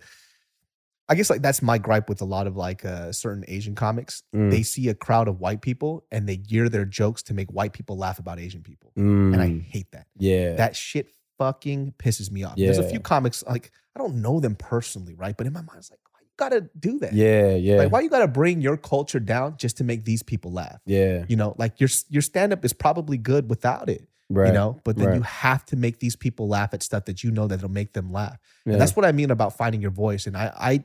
I guess like that's my gripe with a lot of like uh, certain Asian comics. Mm. They see a crowd of white people and they gear their jokes to make white people laugh about Asian people, and I Mm, hate that. yeah. That shit fucking pisses me off. There's a few comics like I don't know them personally, right? But in my mind, it's like, why you gotta do that? yeah, yeah, Like, why you gotta bring your culture down just to make these people laugh? yeah. You know, like your your stand up is probably good without it Right. you know but then right. you have to make these people laugh at stuff that you know that'll make them laugh Yeah. and that's what i mean about finding your voice and i i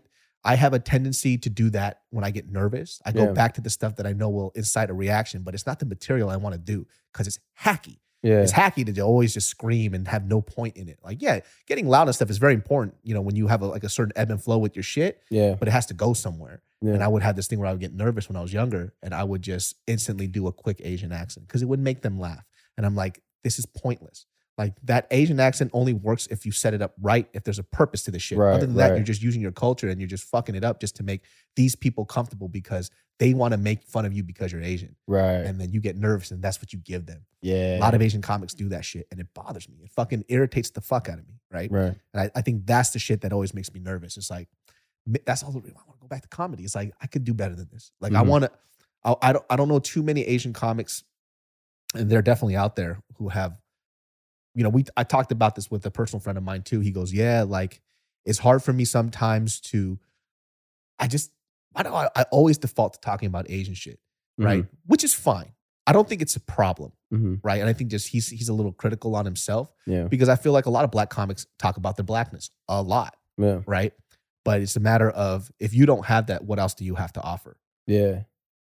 i have a tendency to do that when i get nervous i go Yeah. back to the stuff that i know will incite a reaction but it's not the material i want to do because it's hacky yeah. it's hacky to always just scream and have no point in it like yeah getting loud and stuff is very important you know when you have a, like a certain ebb and flow with your shit yeah. but it has to go somewhere Yeah. and I would have this thing where I would get nervous when I was younger and I would just instantly do a quick Asian accent because it would make them laugh. And I'm like, this is pointless. Like that Asian accent only works if you set it up right, if there's a purpose to the shit. Right, Other than that, you're just using your culture and you're just fucking it up just to make these people comfortable because they want to make fun of you because you're Asian. Right. And then you get nervous and that's what you give them. yeah. A lot of Asian comics do that shit and it bothers me. It fucking irritates the fuck out of me. Right. Right. And I, I think that's the shit that always makes me nervous. It's like, that's all the reason I want to go back to comedy. It's like, I could do better than this. Like, I Mhm. want to, I, I, don't, I don't know too many Asian comics, and they're definitely out there who have, you know, we, I talked about this with a personal friend of mine too. He goes, yeah, like, it's hard for me sometimes to, I just, I don't, I, I always default to talking about Asian shit, right? Which is fine. I don't think it's a problem, Mm-hmm. right? And I think just he's he's a little critical on himself Yeah. because I feel like a lot of black comics talk about their blackness a lot, Yeah. right? But it's a matter of if you don't have that, what else do you have to offer? Yeah.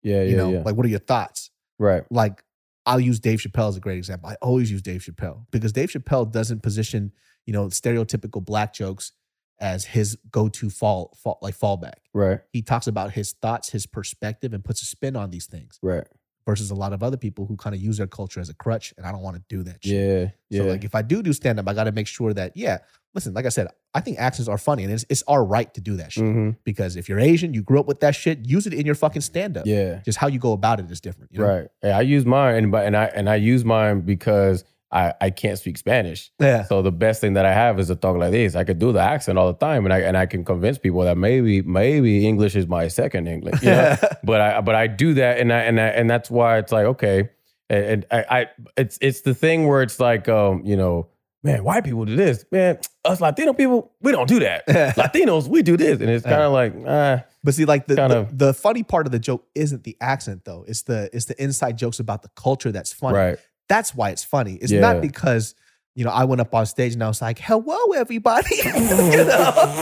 Yeah. You know, yeah. like what are your thoughts? right. Like I'll use Dave Chappelle as a great example. I always use Dave Chappelle because Dave Chappelle doesn't position, you know, stereotypical black jokes as his go-to fall, fall like fallback. Right. He talks about his thoughts, his perspective, and puts a spin on these things. Right. Versus a lot of other people who kind of use their culture as a crutch, and I don't want to do that. Shit. Yeah. Yeah. So like if I do do stand up, I got to make sure that yeah, listen, like I said, I think accents are funny and it's it's our right to do that shit hmm because if you're Asian, you grew up with that shit, use it in your fucking stand up. Yeah. Just how you go about it is different. You know? Right. Hey, I use mine, and but and I and I use mine because I I can't speak Spanish. Yeah. So the best thing that I have is to talk like this. I could do the accent all the time, and I and I can convince people that maybe maybe English is my second English. You know? but I but I do that, and I and I, and that's why it's like okay, and, I, I it's it's the thing where it's like um you know man white people do this man us Latino people we don't do that Latinos we do this and it's kind of like ah But see, like the, Kind the the funny part of the joke isn't the accent though. It's the it's the inside jokes about the culture that's funny. right That's why it's funny. It's Yeah. not because you know I went up on stage and I was like, "Hello, everybody," you know?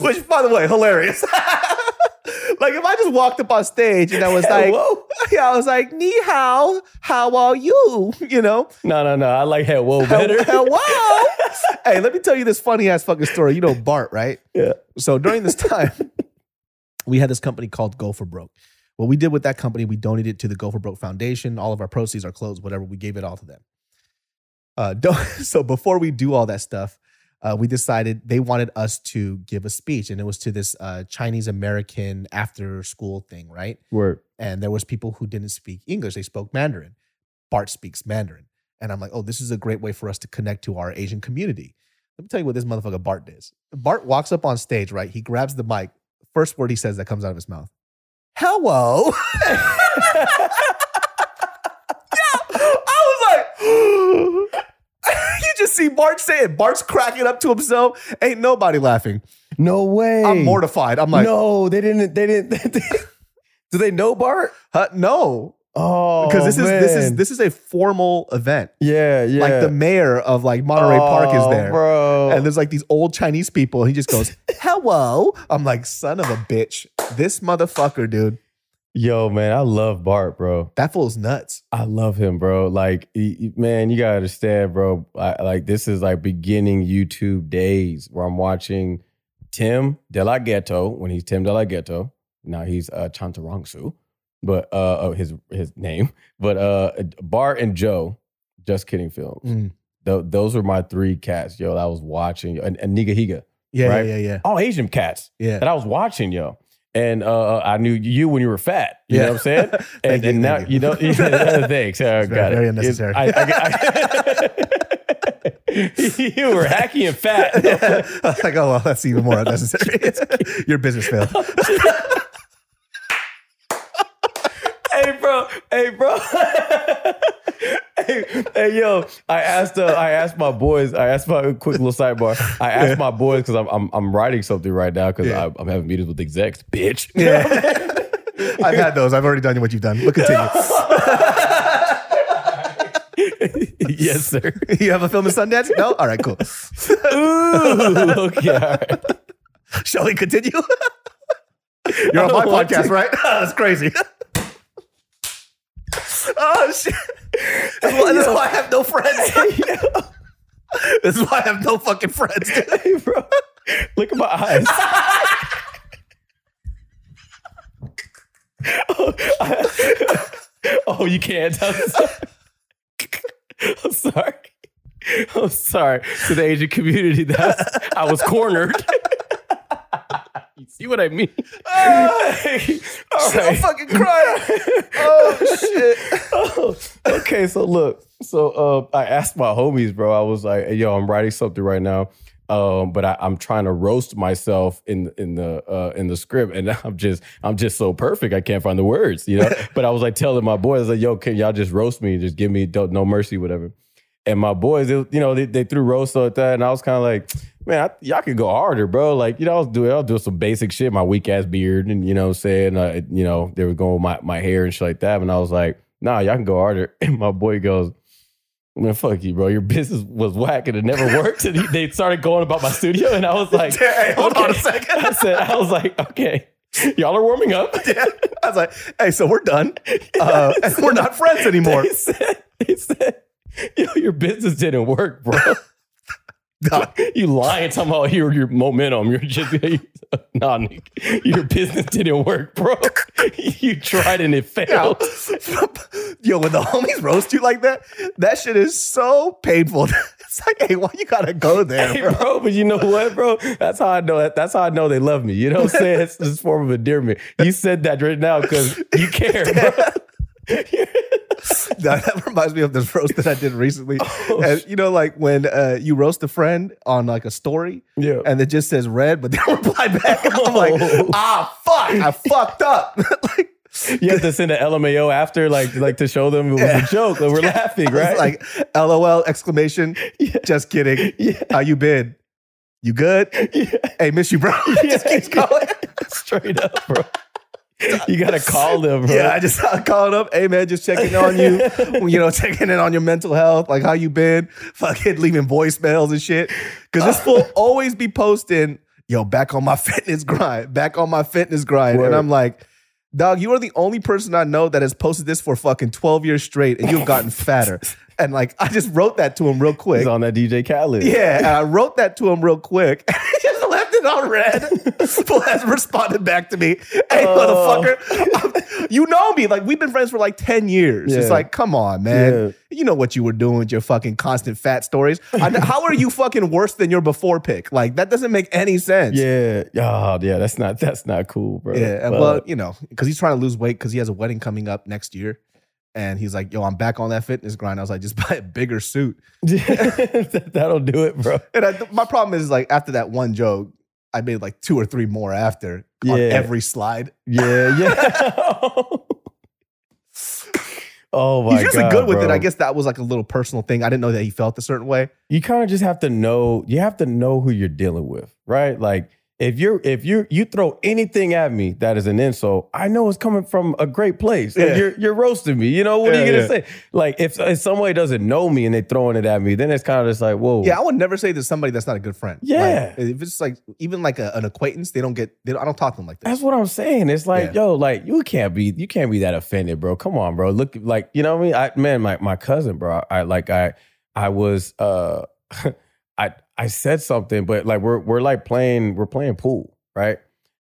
which by the way, hilarious. like if I just walked up on stage and I was like, Hello? yeah, I was like, "Ni hao, how are you?" You know, no no no I like whoa better Hello. hey, let me tell you this funny ass fucking story. You know Bart, right? Yeah. So during this time, we had this company called Go for Broke. What we did with that company, we donated to the Go for Broke Foundation. All of our proceeds, our clothes, whatever, we gave it all to them. Uh, don't, so before we do all that stuff, uh, we decided they wanted us to give a speech, and it was to this uh, Chinese American after school thing, right? word and there was people who didn't speak English; they spoke Mandarin. Bart speaks Mandarin, and I'm like, oh, this is a great way for us to connect to our Asian community. Let me tell you what this motherfucker Bart does. Bart walks up on stage, right? He grabs the mic. First word he says that comes out of his mouth. Hello. yeah, I was like, you just see Bart say it. Bart's cracking up to himself. Ain't nobody laughing. no way I'm mortified. I'm like, no they didn't they didn't do they know Bart huh, no, oh because this is this is this is a formal event. yeah yeah like the mayor of like Monterey Park is Oh, there. bro And there's like these old Chinese people. He just goes, hello. I'm like, son of a bitch. This motherfucker, dude. yo man I love Bart bro That fool's nuts. I love him, bro. Like, man, you gotta understand, bro. I, like, this is like beginning YouTube days where I'm watching Tim DeLaGhetto when he's Tim DeLaGhetto. Now he's uh, Chantarangsu, but uh, oh, his his name. But uh, Bart and Joe, just kidding films. Mm. Tho- those were my three cats, yo. That I was watching, and, and Nigahiga, Yeah, Right? yeah, yeah, all Asian cats yeah. that I was watching, yo. And uh, I knew you when you were fat. You know what I'm saying? Thank and, you, and now you know. thanks. Uh, It's very- got it. unnecessary. I, I, I, you were hacky and fat. I was like, oh, well, that's even more unnecessary. Your business failed. hey, bro. Hey, bro. Hey, hey, yo. I asked. Uh, I asked my boys. I asked my quick little sidebar. I asked my boys because I'm, I'm I'm writing something right now because Yeah. I'm having meetings with execs. Bitch. Yeah. I've had those. I've already done what you've done. But continue. yes, sir. you have a film in Sundance? No? All right, cool. Ooh. Okay. Right. Shall we continue? You're on my podcast, to. right? That's crazy. Oh shit! This is, why, this is why I have no friends. this is why I have no fucking friends. Hey, bro. Look at my eyes. oh, I- oh, you can't. I'm sorry. I'm sorry. I'm sorry to the Asian community that I was cornered. You see what I mean? All I'm fucking crying. Oh shit. Oh, okay, so look, so uh, I asked my homies, bro. I was like, hey, "Yo, I'm writing something right now, um, but I, I'm trying to roast myself in in the uh, in the script, and I'm just I'm just so perfect, I can't find the words, you know." but I was like telling my boys, like, "Yo, can y'all just roast me? Just give me no mercy, whatever." And my boys, they, you know, they, they threw roast at that, and I was kind of like, man, I, y'all could go harder, bro. Like, you know, I was doing, I was doing some basic shit, my weak ass beard, and you know, what I'm saying, uh, you know, they were going with my my hair and shit like that, and I was like, nah, y'all can go harder. And my boy goes, man, fuck you, bro. Your business was whack and it never worked. And he, they started going about my studio, and I was like, Hey, hold on a second. I said, I was like, okay, y'all are warming up. Yeah. I was like, hey, so we're done. Uh, and we're not friends anymore. They said, they said, yo, your business didn't work, bro. You lying talking about your your momentum. You're just nah, Nick. Your business didn't work, bro. you tried and it failed. Yo, when the homies roast you like that, that shit is so painful. It's like, hey, why you gotta go there, Hey, bro? bro, but you know what, bro? That's how I know that. That's how I know they love me. You know what I'm saying? It's this form of endearment. You said that right now because you care, bro. That, that reminds me of this roast that I did recently. Oh, and you know, like when uh, you roast a friend on like a story, Yeah. and it just says red, but they reply back. I'm like, Oh. ah, fuck, I fucked up. like, You have to send an LMAO after, like, like to show them it was a joke. Like, we're laughing, right? like, LOL exclamation. Just kidding. Yeah. How you been? You good? Hey, miss you, bro. Just keeps going. straight up, bro. You gotta call them, bro. Yeah, I just I called up. Hey man, just checking on you. you know, checking in on your mental health, like how you been. Fucking leaving voicemails and shit. Because this fool always be posting, yo, back on my fitness grind, back on my fitness grind, Word. and I'm like. Dog, you are the only person I know that has posted this for fucking 12 years straight and you've gotten fatter. And like, I just wrote that to him real quick. He's on that DJ Khaled. Yeah, and I wrote that to him real quick. It on red. Responded back to me. Hey, Oh. motherfucker, you know me. Like we've been friends for like ten years. It's like, come on, man. Yeah. You know what you were doing with your fucking constant fat stories. How are you fucking worse than your before pick? Like that doesn't make any sense. Yeah. Oh, yeah. That's not that's not cool, bro. Yeah, and But- well, you know, because he's trying to lose weight because he has a wedding coming up next year. And he's like, yo, I'm back on that fitness grind. I was like, just buy a bigger suit. that'll do it, bro. And I, my problem is like after that one joke, I made like two or three more after on every slide. Yeah, yeah. oh my god, He's usually God, good with it. I guess that was like a little personal thing. I didn't know that he felt a certain way. you kind of just have to know you have to know who you're dealing with right like if you're if you you throw anything at me that is an insult i know it's coming from a great place Like, Yeah. you're you're roasting me you know what are you gonna yeah. say like if, if somebody doesn't know me and they throwing it at me then it's kind of just like whoa Yeah, I would never say to somebody that's not a good friend. Yeah. Like, if it's like even like a, an acquaintance, they don't get. They don't, I don't talk to them like that. That's what I'm saying. It's like, Yeah. yo, like you can't be, you can't be that offended, bro. Come on, bro. Look, like you know what I mean. I man, my my cousin, bro. I like I I was uh I I said something, but like we're we're like playing we're playing pool, right?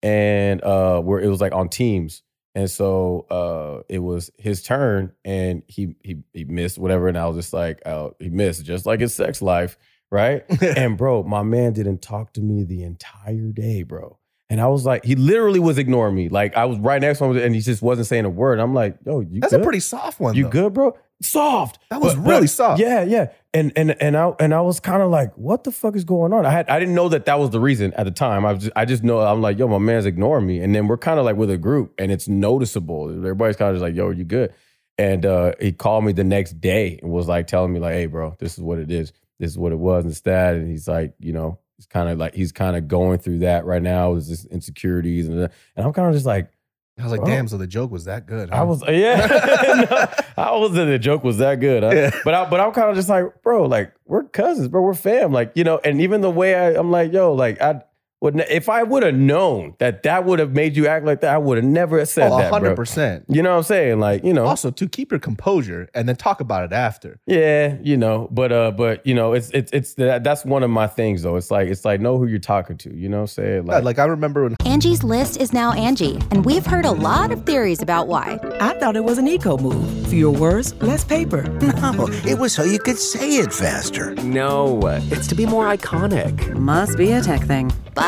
And uh we're it was like on teams. And so uh it was his turn and he he he missed whatever. And I was just like, oh, he missed, just like his sex life, right? and bro, my man didn't talk to me the entire day, bro. And I was like, he literally was ignoring me. Like I was right next to him and he just wasn't saying a word. I'm like, yo, you That's good? a pretty soft one. You though. good, bro? Soft. That was really soft. Yeah, yeah. And and and I and I was kind of like, what the fuck is going on? I had I didn't know that that was the reason at the time. I just, I just know I'm like, yo, my man's ignoring me. And then we're kind of like with a group, and it's noticeable. Everybody's kind of just like, yo, are you good? And uh, he called me the next day and was like telling me like, hey, bro, this is what it is. This is what it was instead. And he's like, you know, he's kind of like he's kind of going through that right now. Is this insecurities and and I'm kind of just like. I was like, Bro. damn. So the joke was that good. I was yeah. no, I wasn't the joke was that good. huh? Yeah. But I but I'm kind of just like, bro, like we're cousins, bro. We're fam. Like, you know, and even the way I, I'm like, yo, like I would if I would have known that that would have made you act like that, I would have never said Oh, that, bro. 100%. You know what I'm saying? Like, you know, Also, to keep your composure and then talk about it after. yeah, you know, but uh, but you know, it's it's it's that, that's one of my things though. It's like it's like know who you're talking to. You know what I'm saying? Yeah, like I remember when Angie's list is now Angi, and we've heard a lot of theories about why. I thought it was an eco move. Fewer words, less paper. No, it was so you could say it faster. No, it's to be more iconic. Must be a tech thing. But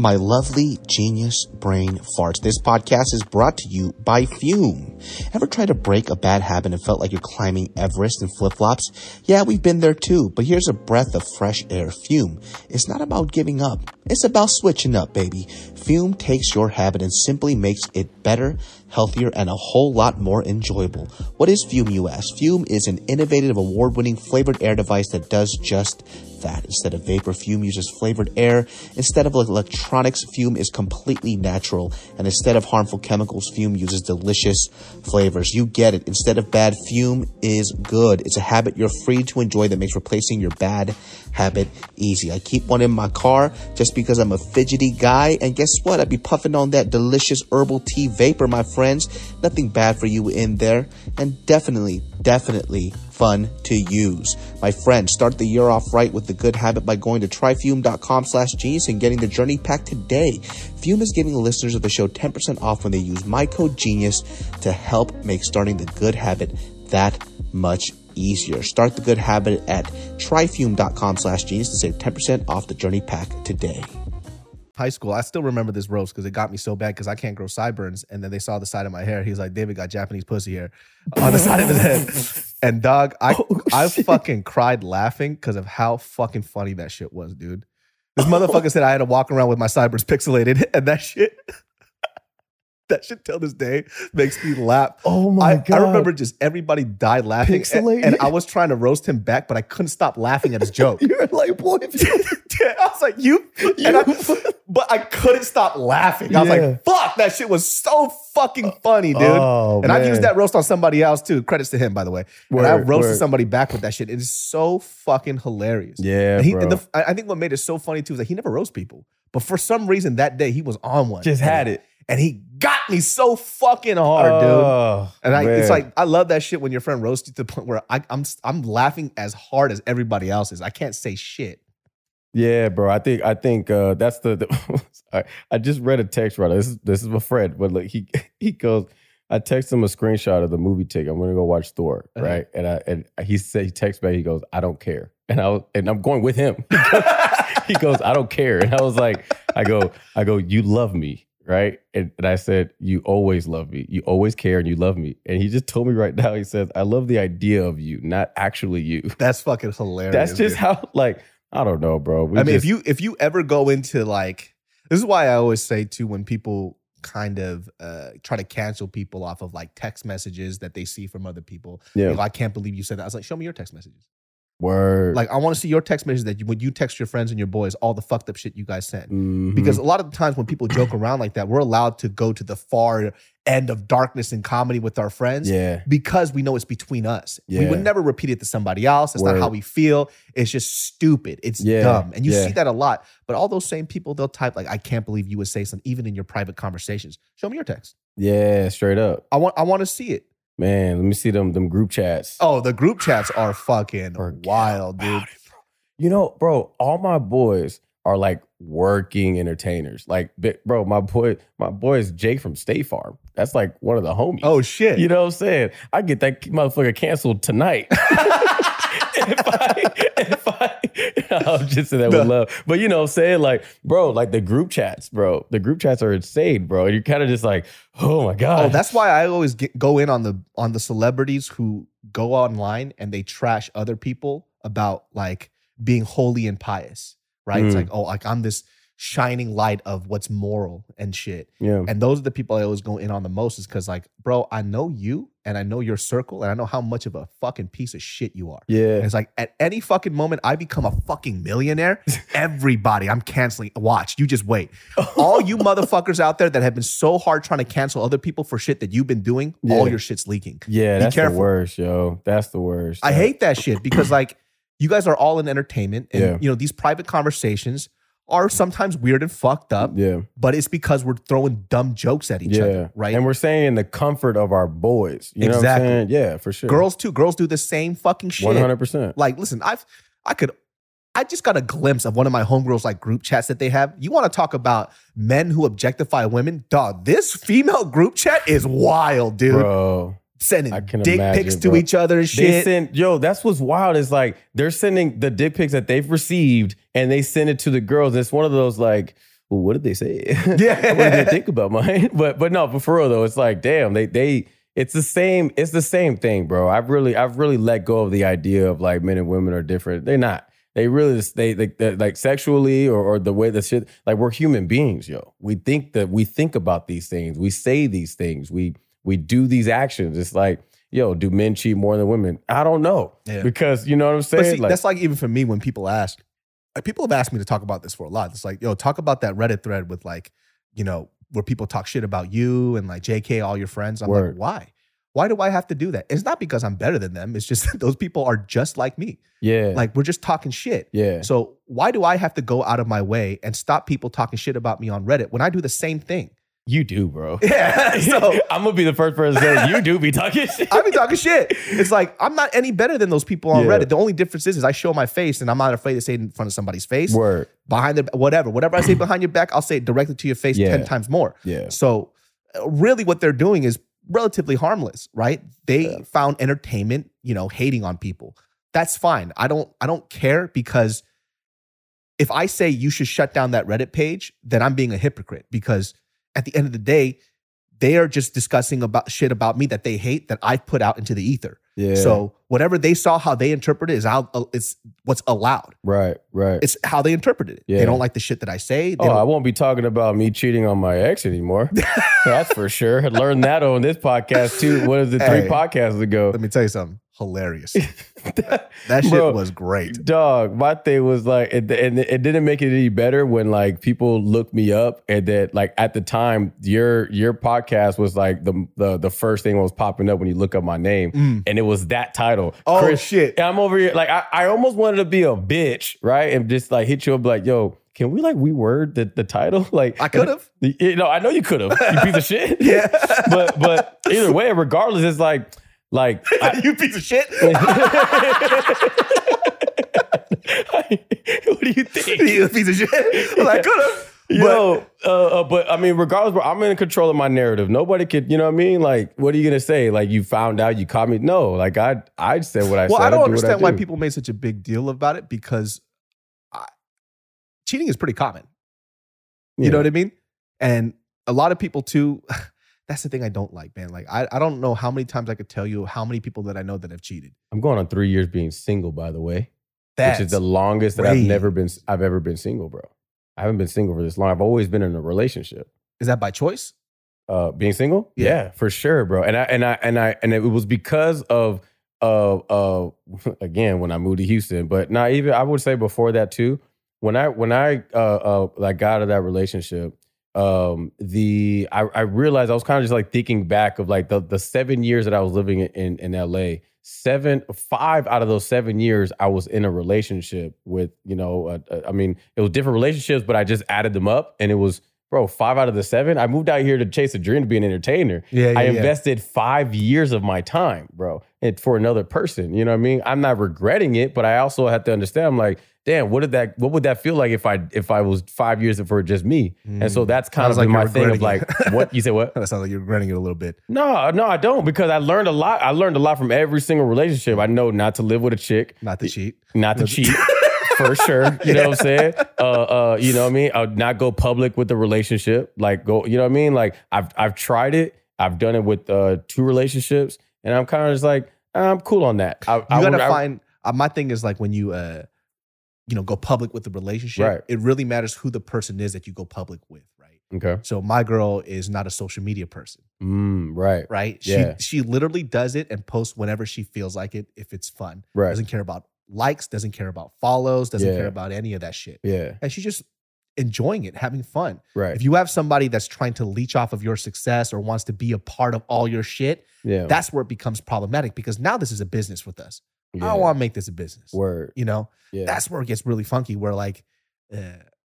My lovely genius brain farts. This podcast is brought to you by Fume. Ever tried to break a bad habit and felt like you're climbing Everest in flip flops? Yeah, we've been there too, but here's a breath of fresh air. Fume. It's not about giving up. It's about switching up, baby. Fume takes your habit and simply makes it better, healthier, and a whole lot more enjoyable. What is Fume, you ask? Fume is an innovative, award winning flavored air device that does just that. Instead of vapor, Fume uses flavored air. Instead of electronics, Fume is completely natural. And instead of harmful chemicals, Fume uses delicious flavors. You get it. Instead of bad, Fume is good. It's a habit you're free to enjoy that makes replacing your bad habit easy. I keep one in my car just because I'm a fidgety guy. And guess what? I'd be puffing on that delicious herbal tea vapor, my friends. Nothing bad for you in there. And definitely, definitely fun to use. My friends, start the year off right with the good habit by going to tryfume.com slash genius and getting the journey pack today. Fume is giving listeners of the show 10% off when they use my code genius to help make starting the good habit that much easier. Start the good habit at tryfume.com slash genius to save 10% off the journey pack today. high school, I still remember this roast because it got me so bad because I can't grow sideburns. And then they saw the side of my hair. He's like, David got Japanese pussy hair on the side of his head. And dog, I oh, I fucking cried laughing because of how fucking funny that shit was, dude. This motherfucker said I had to walk around with my sideburns pixelated, and that shit. That shit till this day makes me laugh. Oh my I, God. I remember just everybody died laughing. and- And, I was trying to roast him back, but I couldn't stop laughing at his joke. You're like, boy, if you I was like, you, and I, but I couldn't stop laughing. I was Yeah. like, fuck, that shit was so fucking funny, dude. Oh, and I've used that roast on somebody else too. Credits to him, by the way. and I roasted word. somebody back with that shit. It is so fucking hilarious. Yeah, and he, bro. and the, I think what made it so funny too is that he never roast people, but for some reason that day he was on one. just had it. and he got me so fucking hard, dude. Oh, And I, it's like I love that shit when your friend roasts you to the point where I, I'm I'm laughing as hard as everybody else is. I can't say shit. Yeah, bro. I think I think uh, that's the. the I, I just read a text right. This is this is my friend, but like he he goes. I text him a screenshot of the movie ticket. I'm gonna go watch Thor, Uh-huh. right? And I and he said he texts back. He goes, "I don't care," and I was, and I'm going with him. he goes, "I don't care," and I was like, "I go, I go, you love me." Right. And, and I said, You always love me. You always care and you love me. And he just told me right now, he says, I love the idea of you, not actually you. That's fucking hilarious. That's just dude. how, like, I don't know, bro. We I mean, just- if you if you ever go into like this is why I always say too when people kind of uh try to cancel people off of like text messages that they see from other people. Yeah. Like, I can't believe you said that. I was like, show me your text messages. Word. Like I want to see your text messages that you when you text your friends and your boys all the fucked up shit you guys sent. Mhm. Because a lot of the times when people joke around like that, we're allowed to go to the far end of darkness and comedy with our friends yeah, because we know it's between us. We would never repeat it to somebody else. That's not how we feel. It's just stupid. It's Yeah, dumb. And you yeah. see that a lot. But all those same people, they'll type like, I can't believe you would say something, even in your private conversations. Show me your text. yeah, straight up, I want I want to see it. Man. Let me see them them group chats. Oh, the group chats are fucking Forget wild, dude. it. You know, bro, all my boys are like working entertainers. Like, bro, my boy, my boy is Jake from State Farm. That's like one of the homies. Oh shit. You know what I'm saying? I get that motherfucker canceled tonight. if I, if I, I'm just saying that with love. But you know saying? Like, bro, like the group chats, bro. The group chats are insane, bro. And you're kind of just like, oh my God. Oh, that's why I always get, go in on the on the celebrities who go online and they trash other people about like being holy and pious, right? It's Mm. like, oh, like I'm this shining light of what's moral and shit. Yeah. And those are the people I always go in on the most is because, like, bro, I know you and I know your circle and I know how much of a fucking piece of shit you are. Yeah. And it's like at any fucking moment I become a fucking millionaire, everybody, I'm canceling. Watch, you just wait. All you motherfuckers out there that have been so hard trying to cancel other people for shit that you've been doing, all your shit's leaking. Yeah, Be that's careful. the worst, yo. That's the worst. I hate that shit because like you guys are all in entertainment and Yeah. you know these private conversations are sometimes weird and fucked up, Yeah. but it's because we're throwing dumb jokes at each yeah. other, right? And we're saying in the comfort of our boys. You know Exactly. what I'm saying? Yeah, for sure. Girls too. Girls do the same fucking shit. 100%. Like, listen, I've I could I just got a glimpse of one of my homegirls like group chats that they have. You want to talk about men who objectify women? Dog, this female group chat is wild, dude. Bro. Sending I can dick imagine, pics to bro. each other and They shit. send yo, that's what's wild is like they're sending the dick pics that they've received and they send it to the girls. It's one of those like, well, what did they say? Yeah. what did they think about mine? But but no, but for real though, it's like, damn, they they it's the same, it's the same thing, bro. I've really, I've really let go of the idea of like men and women are different. They're not. They really just they like they, like sexually or, or the way the shit like we're human beings, yo. We think that we think about these things, we say these things, we we do these actions. It's like, yo, do men cheat more than women? I don't know. Yeah. Because you know what I'm saying? See, Like- that's like even for me when people ask, like, people have asked me to talk about this for a lot. It's like, yo, talk about that Reddit thread with like, you know, where people talk shit about you and like JK, all your friends. I'm Word. like, why? Why do I have to do that? It's not because I'm better than them. It's just that those people are just like me. yeah. Like we're just talking shit. yeah. So why do I have to go out of my way and stop people talking shit about me on Reddit when I do the same thing? You do, bro. Yeah. So I'm gonna be the first person to say you do be talking shit. I be talking shit. It's like I'm not any better than those people on Yeah. Reddit. The only difference is, is I show my face and I'm not afraid to say it in front of somebody's face. Word. behind the whatever whatever I say behind your back, I'll say it directly to your face Yeah. ten times more. Yeah. So really, what they're doing is relatively harmless, right? They found entertainment, you know, hating on people. That's fine. I don't I don't care because if I say you should shut down that Reddit page, then I'm being a hypocrite because at the end of the day, they are just discussing about shit about me that they hate that I've put out into the ether. Yeah. So whatever they saw, how they interpret it is how uh, it's what's allowed. Right, right. It's how they interpret it. Yeah. They don't like the shit that I say. They Oh, don't- I won't be talking about me cheating on my ex anymore. That's for sure. I learned that on this podcast too. What is it, three Hey. podcasts ago? Let me tell you something. Hilarious. that shit Bro, was great. Dog, my thing was like, it, and it didn't make it any better when like people looked me up and that like at the time your your podcast was like the the the first thing that was popping up when you look up my name, Mm. and it was that title. Oh, shit. And I'm over here like I, I almost wanted to be a bitch, right, and just like hit you up like, yo. Can we like reword the, the title? Like I could've. You know, I know you could have. You piece of shit. Yeah. But but either way, regardless, it's like like I, you piece of shit. what do you think? you piece of shit. I'm like, could have. Yo, uh, uh, but I mean, regardless, bro, I'm in control of my narrative. Nobody could, you know what I mean? Like, what are you gonna say? Like, you found out, you caught me? No, like I, I said what I Well, said. Well, I don't do what understand why do. people made such a big deal about it because I, cheating is pretty common. You Yeah. know what I mean? And a lot of people too. That's the thing I don't like, man. Like I, I don't know how many times I could tell you how many people that I know that have cheated. I'm going on three years being single, by the way, That's which is the longest that I've never been. I've ever been single, bro. I haven't been single for this long. I've always been in a relationship. Is that by choice? Uh, being single, Yeah. yeah. for sure, bro. And I and I and I and it was because of of uh again when I moved to Houston, but not even I would say before that too. When I when I uh uh like got out of that relationship, um the I, I realized I was kind of just like thinking back of like the the seven years that I was living in in, LA. Seven, five out of those seven years, I was in a relationship with, you know, I mean, it was different relationships, but I just added them up, and it was, bro, five out of the seven. I moved out here to chase a dream to be an entertainer. Yeah, I yeah, yeah. invested five years of my time, bro, and for another person. You know what I mean? I'm not regretting it, but I also have to understand. I'm like, damn, what did that? What would that feel like if I if I was five years for just me? And so that's kind Mm. Sounds of like my thing of like, what you said? What? That sounds like you're regretting it a little bit. No, no, I don't because I learned a lot. I learned a lot from every single relationship. I know not to live with a chick, Not to cheat. not to cheat. For sure, you know what I'm saying. Uh, uh, you know what I mean. Uh, not go public with the relationship. Like go, you know what I mean. Like I've I've tried it. I've done it with uh, two relationships, and I'm kind of just like I'm cool on that. I, You I gotta would- find. Uh, my thing is like when you uh you know, go public with the relationship. Right. It really matters who the person is that you go public with, right? Okay. So my girl is not a social media person, Mm, right. right? Yeah. She she literally does it and posts whenever she feels like it if it's fun. Right. Doesn't care about likes, doesn't care about follows, doesn't Yeah. care about any of that shit. Yeah. And she's just enjoying it, having fun. Right. If you have somebody that's trying to leech off of your success or wants to be a part of all your shit, yeah. that's where it becomes problematic because now this is a business with us. I don't want to make this a business. Word. You know, Yeah. that's where it gets really funky. Where like, uh,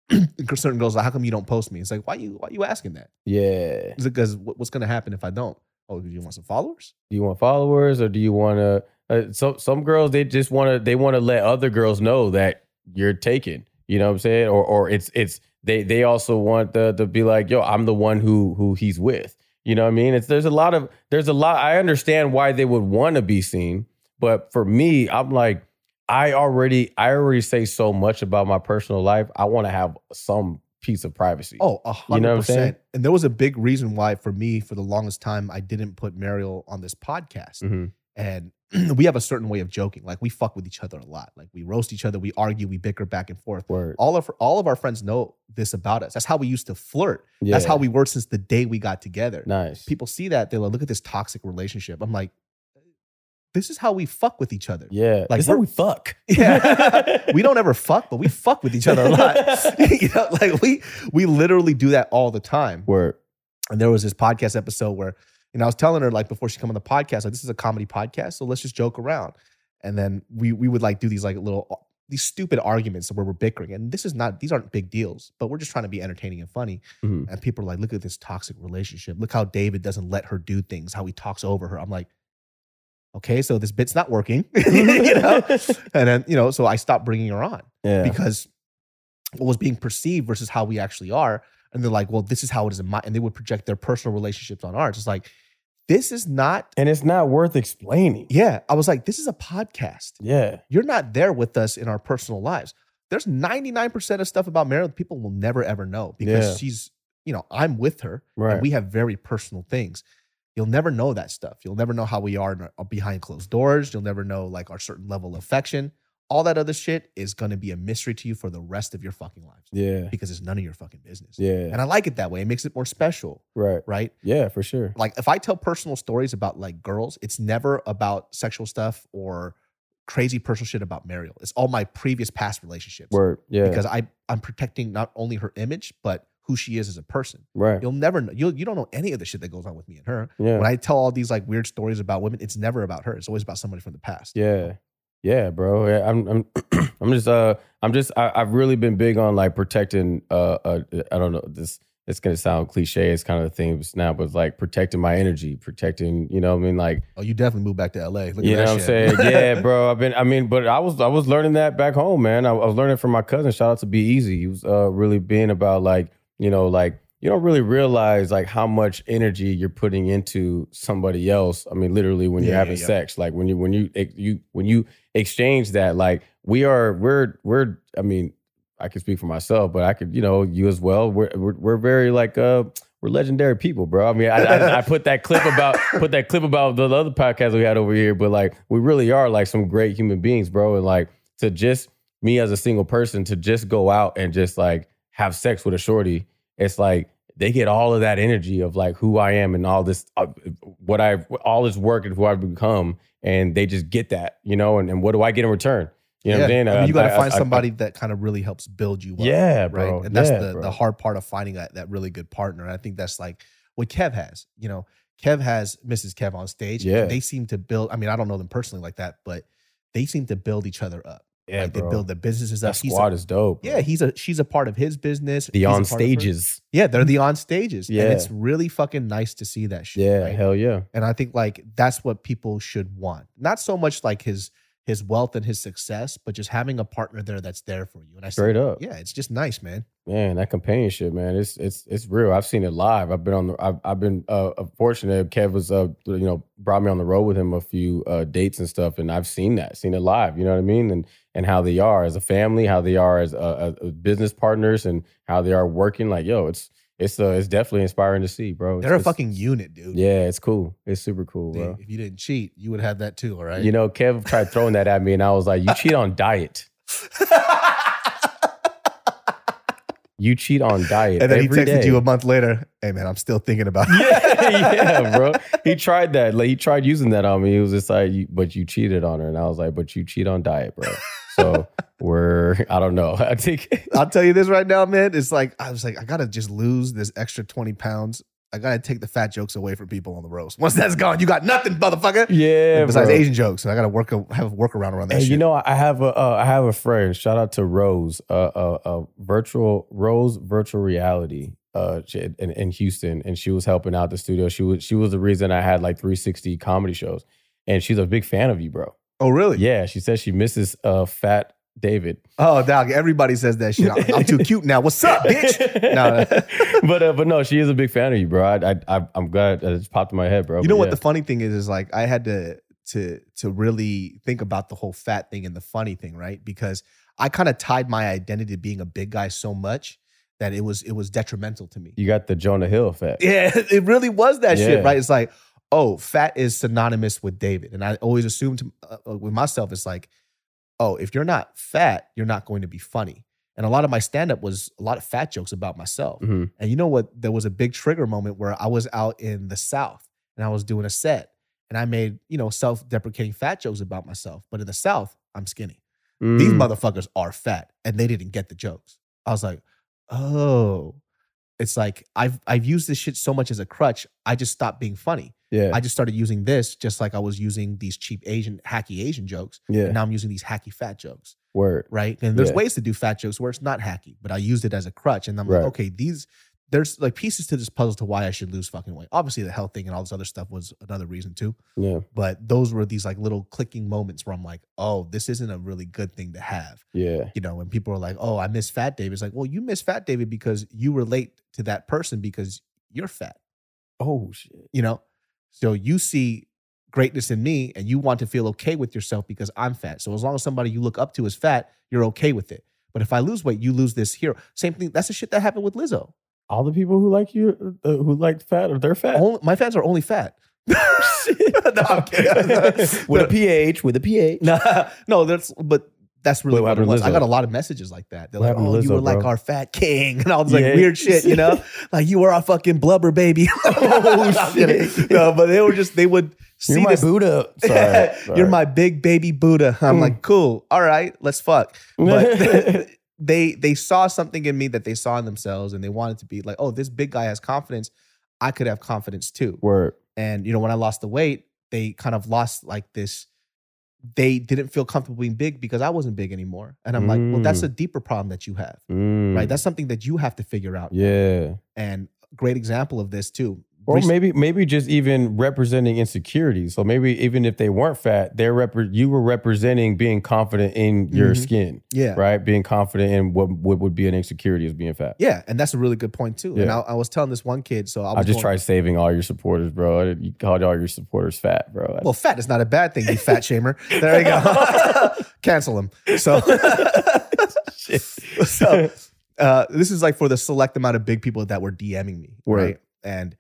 certain girls, like, how come you don't post me? It's like, why you why you asking that? yeah. Because what's going to happen if I don't? Oh, do you want some followers? Do you want followers or do you want to? Uh, some some girls they just want to they want to let other girls know that you're taken. You know what I'm saying? Or or it's it's they they also want the to be like yo I'm the one who who he's with. You know what I mean? It's there's a lot of there's a lot. I understand why they would want to be seen, but for me, I'm like I already I already say so much about my personal life. I want to have some piece of privacy. Oh, You know what I'm saying? percent. And there was a big reason why, for me, for the longest time, I didn't put Mariel on this podcast. Mhm. And we have a certain way of joking. Like we fuck with each other a lot. Like we roast each other, we argue, we bicker back and forth. Word. All of all of our friends know this about us. That's how we used to flirt. That's how we were since the day we got together. Nice. People see that they're like, look at this toxic relationship. I'm like, this is how we fuck with each other. Yeah. Like This is how we fuck. Yeah. we don't ever fuck, but we fuck with each other a lot. you know, like we we literally do that all the time. Word. And there was this podcast episode where, know, I was telling her like before she come on the podcast, like this is a comedy podcast, so let's just joke around. And then we we would like do these like little these stupid arguments where we're bickering. And this is not these aren't big deals, but we're just trying to be entertaining and funny. Mhm. And people are like, look at this toxic relationship. Look how David doesn't let her do things, how he talks over her. I'm like, okay, so this bit's not working. you know? And then, you know, so I stopped bringing her on Yeah. because what was being perceived versus how we actually are. And they're like, well, this is how it is in my, and they would project their personal relationships on ours. It's like, this is not, and it's not worth explaining. yeah. I was like, this is a podcast. Yeah. You're not there with us in our personal lives. There's 99% of stuff about Marilyn people will never ever know because Yeah. she's, you know, I'm with her Right. and we have very personal things. You'll never know that stuff. You'll never know how we are our- behind closed doors. You'll never know like our certain level of affection. All that other shit is going to be a mystery to you for the rest of your fucking lives Yeah. because it's none of your fucking business. Yeah. And I like it that way. It makes it more special, Right. right? Yeah, for sure. Like if I tell personal stories about like girls, it's never about sexual stuff or crazy personal shit about Mariel. It's all my previous past relationships. Word. Yeah. Because I I'm protecting not only her image, but who she is as a person. right. You'll never know. You'll, you don't know any of the shit that goes on with me and her. Yeah. When I tell all these like weird stories about women, it's never about her. It's always about somebody from the past. Yeah. Yeah, bro. Yeah, I'm I'm I'm just uh I'm just I, I've really been big on like protecting uh, uh I don't know this it's gonna sound cliche it's kind of the thing now but like protecting my energy protecting you know what I mean? Like Oh, you definitely moved back to LA. Look at you know what I'm saying? Yeah bro I've been I mean but I was I was learning that back home man. I, I was learning from my cousin. Shout out to Be Easy. He was uh really being about like you know like you don't really realize like how much energy you're putting into somebody else. I mean, literally when you're Yeah, having yeah. sex, like when you when you you when you exchange that, like we are we're we're. I mean, I can speak for myself, but I could you know you as well. We're we're, we're very like uh we're legendary people, bro. I mean, I, I, I put that clip about put that clip about the other podcast we had over here, but like we really are like some great human beings, bro. And like to just me as a single person to just go out and just like have sex with a shorty, it's like they get all of that energy of like who I am and all this, uh, what I, all this work and who I've become, and they just get that, you know. And, and what do I get in return? You know what I'm saying? I mean, you Uh, got to find I- I- somebody that kind of really helps build you up. Yeah, bro. Right. And that's Yeah, the, bro. the hard part of finding that, that really good partner. And I think that's like what Kev has. You know, Kev has Mrs. Kev on stage. and Yeah. They seem to build, I mean, I don't know them personally like that, but they seem to build each other up. Yeah, like they bro. build the businesses up. That He's a- squad is dope. bro. yeah, he's a she's a part of his business. the on part of hers. stages. Yeah, they're the on stages. Yeah. And it's really fucking nice to see that shit. Yeah, right? hell yeah. And I think like that's what people should want. Not so much like his his wealth and his success, but just having a partner there that's there for you. And I Straight up. yeah, it's just nice, man. Man, that companionship, man, it's it's it's real. I've seen it live. I've been on the. I've, I've been uh, fortunate. Kev was uh you know brought me on the road with him a few uh, dates and stuff, and I've seen that, seen it live. You know what I mean? And and how they are as a family, how they are as uh, uh, business partners, and how they are working. Like yo, it's it's uh, it's definitely inspiring to see, bro. They're a It's- fucking unit, dude. yeah, it's cool. It's super cool, Dude, bro. If you didn't cheat, you would have that too, all right? You know, Kev tried throwing that at me, and I was like, "You cheat on diet." You cheat on diet And then he every texted day. you a month later. Hey man, I'm still thinking about it. yeah, yeah, bro. He tried that. Like he tried using that on me. He was just like, you, "But you cheated on her," and I was like, "But you cheat on diet, bro." So we're, I don't know. I think I'll tell you this right now, man. It's like I was like, I gotta just lose this extra 20 pounds. I gotta take the fat jokes away from people on the roast. Once that's gone, you got nothing, motherfucker. Yeah, Besides bro. Asian jokes, I gotta work a, have a workaround around that Hey, shit. you know, I have a uh, I have a friend. Shout out to Rose, uh, uh, uh virtual Rose virtual reality, uh, in, in Houston, and she was helping out the studio. She was she was the reason I had like 360 comedy shows, and she's a big fan of you, bro. Oh really? Yeah, she says she misses uh Fat David. Oh, dog. Everybody says that shit. I'm, I'm too cute now. What's up, bitch? No. but uh, but no, she is a big fan of you, bro. I I I'm glad that it just popped in my head, bro. You know But what yeah. the funny thing is? Is like I had to to to really think about the whole fat thing and the funny thing, right? Because I kind of tied my identity to being a big guy so much that it was it was detrimental to me. you got the Jonah Hill effect. Yeah, it really was that Yeah. shit, right? It's like, oh, fat is synonymous with David, and I always assumed uh, uh, with myself, it's like, oh, if you're not fat, you're not going to be funny. And a lot of my stand up was a lot of fat jokes about myself. Mhm. And you know what? There was a big trigger moment where I was out in the South and I was doing a set and I made, you know, self deprecating fat jokes about myself. But in the South, I'm skinny. These Mm. motherfuckers are fat and they didn't get the jokes. I was like, oh, it's like I've I've used this shit so much as a crutch. I just stopped being funny. Yeah. I just started using this just like I was using these cheap Asian, hacky Asian jokes. Yeah. And now I'm using these hacky fat jokes. Word. Right. And there's Yeah. ways to do fat jokes where it's not hacky, but I used it as a crutch. And I'm Right. like, okay, these there's like pieces to this puzzle to why I should lose fucking weight. Obviously, the health thing and all this other stuff was another reason too. Yeah. But those were these like little clicking moments where I'm like, oh, this isn't a really good thing to have Yeah. you know, when people are like, "Oh, I miss Fat David," it's like, well, you miss Fat David because you relate to that person because you're fat, Oh shit. you know. So you see greatness in me, and you want to feel okay with yourself because I'm fat. So as long as somebody you look up to is fat, you're okay with it. But if I lose weight, you lose this hero. Same thing. That's the shit that happened with Lizzo. All the people who like you, uh, who like fat, or they're fat. Only, my fans are only fat. no, with a pH, with a pH. no, no, that's but that's really What what, it happened to was. I got a lot of messages like that. They're What like, "Oh, to you Lizzo, were like bro? our fat king," and I was like Yeah. weird shit, you know, like you were our fucking blubber baby. oh shit! No, but they were just they would see You're my this. Buddha. Sorry, sorry. You're my big baby Buddha. I'm Mm. like, cool. All right, let's fuck. But they they saw something in me that they saw in themselves, and they wanted to be like, oh, this big guy has confidence. I could have confidence too. Word. And you know, when I lost the weight, they kind of lost like this. They didn't feel comfortable being big because I wasn't big anymore. And I'm like, well, that's a deeper problem that you have, Mm. right? That's something that you have to figure out. yeah. And great example of this too. Or maybe maybe just even representing insecurities. So maybe even if they weren't fat, they're repre- you were representing being confident in your Mhm. skin. Yeah. Right? Being confident in what, what would be an insecurity as being fat. Yeah, and that's a really good point too. And I, I was telling this one kid, so I I, just going- tried saving all your supporters, bro. You called all your supporters fat, bro. Well, fat is not a bad thing, you fat shamer. There you go. Cancel him. So, so uh, this is like for the select amount of big people that were DMing me, Word. right? And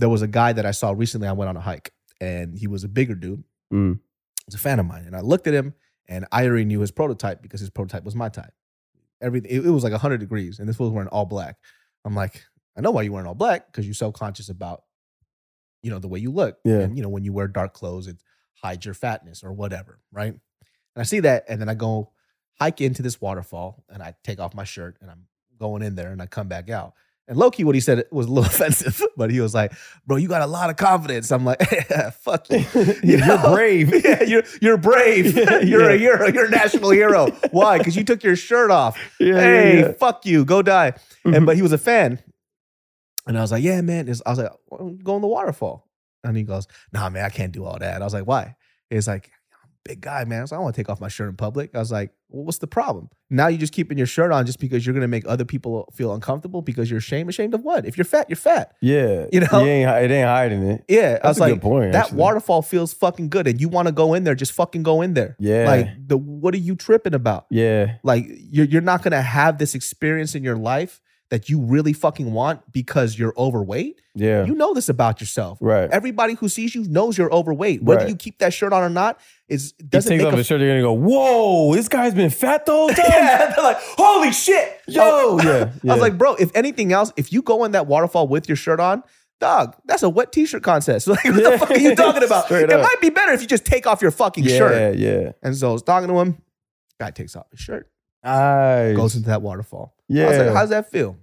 there was a guy that I saw recently. I went on a hike, and he was a bigger dude. Mm. He's a fan of mine, and I looked at him, and I already knew his prototype because his prototype was my type. Everything it, it was like hundred degrees, and this was wearing all black. I'm like, I know why you're wearing all black because you're self conscious about, you know, the way you look. Yeah. And you know, when you wear dark clothes, it hides your fatness or whatever, right? And I see that, and then I go hike into this waterfall, and I take off my shirt, and I'm going in there, and I come back out. And Loki, what he said was a little offensive, but he was like, "Bro, you got a lot of confidence." I'm like, "Fuck you, You You're brave. yeah, you're you're brave. you're a hero. You're a national hero. Why? Because you took your shirt off. Yeah, yeah, hey, yeah. fuck you. Go die." Mhm. And but he was a fan, and I was like, "Yeah, man." I was like, "Go in the waterfall," and he goes, "Nah, man, I can't do all that." I was like, "Why?" He's like, "I'm a big guy, man." I was like, "I don't want to take off my shirt in public." I was like, "Well, what's the problem? Now you're just keeping your shirt on just because you're gonna make other people feel uncomfortable because you're ashamed. Ashamed of what? If you're fat, you're fat." Yeah. You know? You ain't, it ain't hiding it. Yeah, I That's was a like, point, that actually. waterfall feels fucking good, and you want to go in there, just fucking go in there. Yeah. like the what are you tripping about? Yeah. Like you're you're not gonna have this experience in your life that you really fucking want because you're overweight, Yeah. you know this about yourself. Right. Everybody who sees you knows you're overweight. Whether Right. you keep that shirt on or not is He doesn't takes make off a his shirt, they're gonna go, whoa, this guy's been fat the whole time. yeah, they're like, holy shit. Yo, Oh, yeah, I yeah. was like, bro, if anything else, if you go in that waterfall with your shirt on, dog, that's a wet t-shirt contest. Like, what the fuck are you talking about? Straight it up. might be better if you just take off your fucking yeah, shirt. yeah. Yeah. And so I was talking to him. Guy takes off his shirt, Nice. goes into that waterfall. yeah. I was like, how's that feel?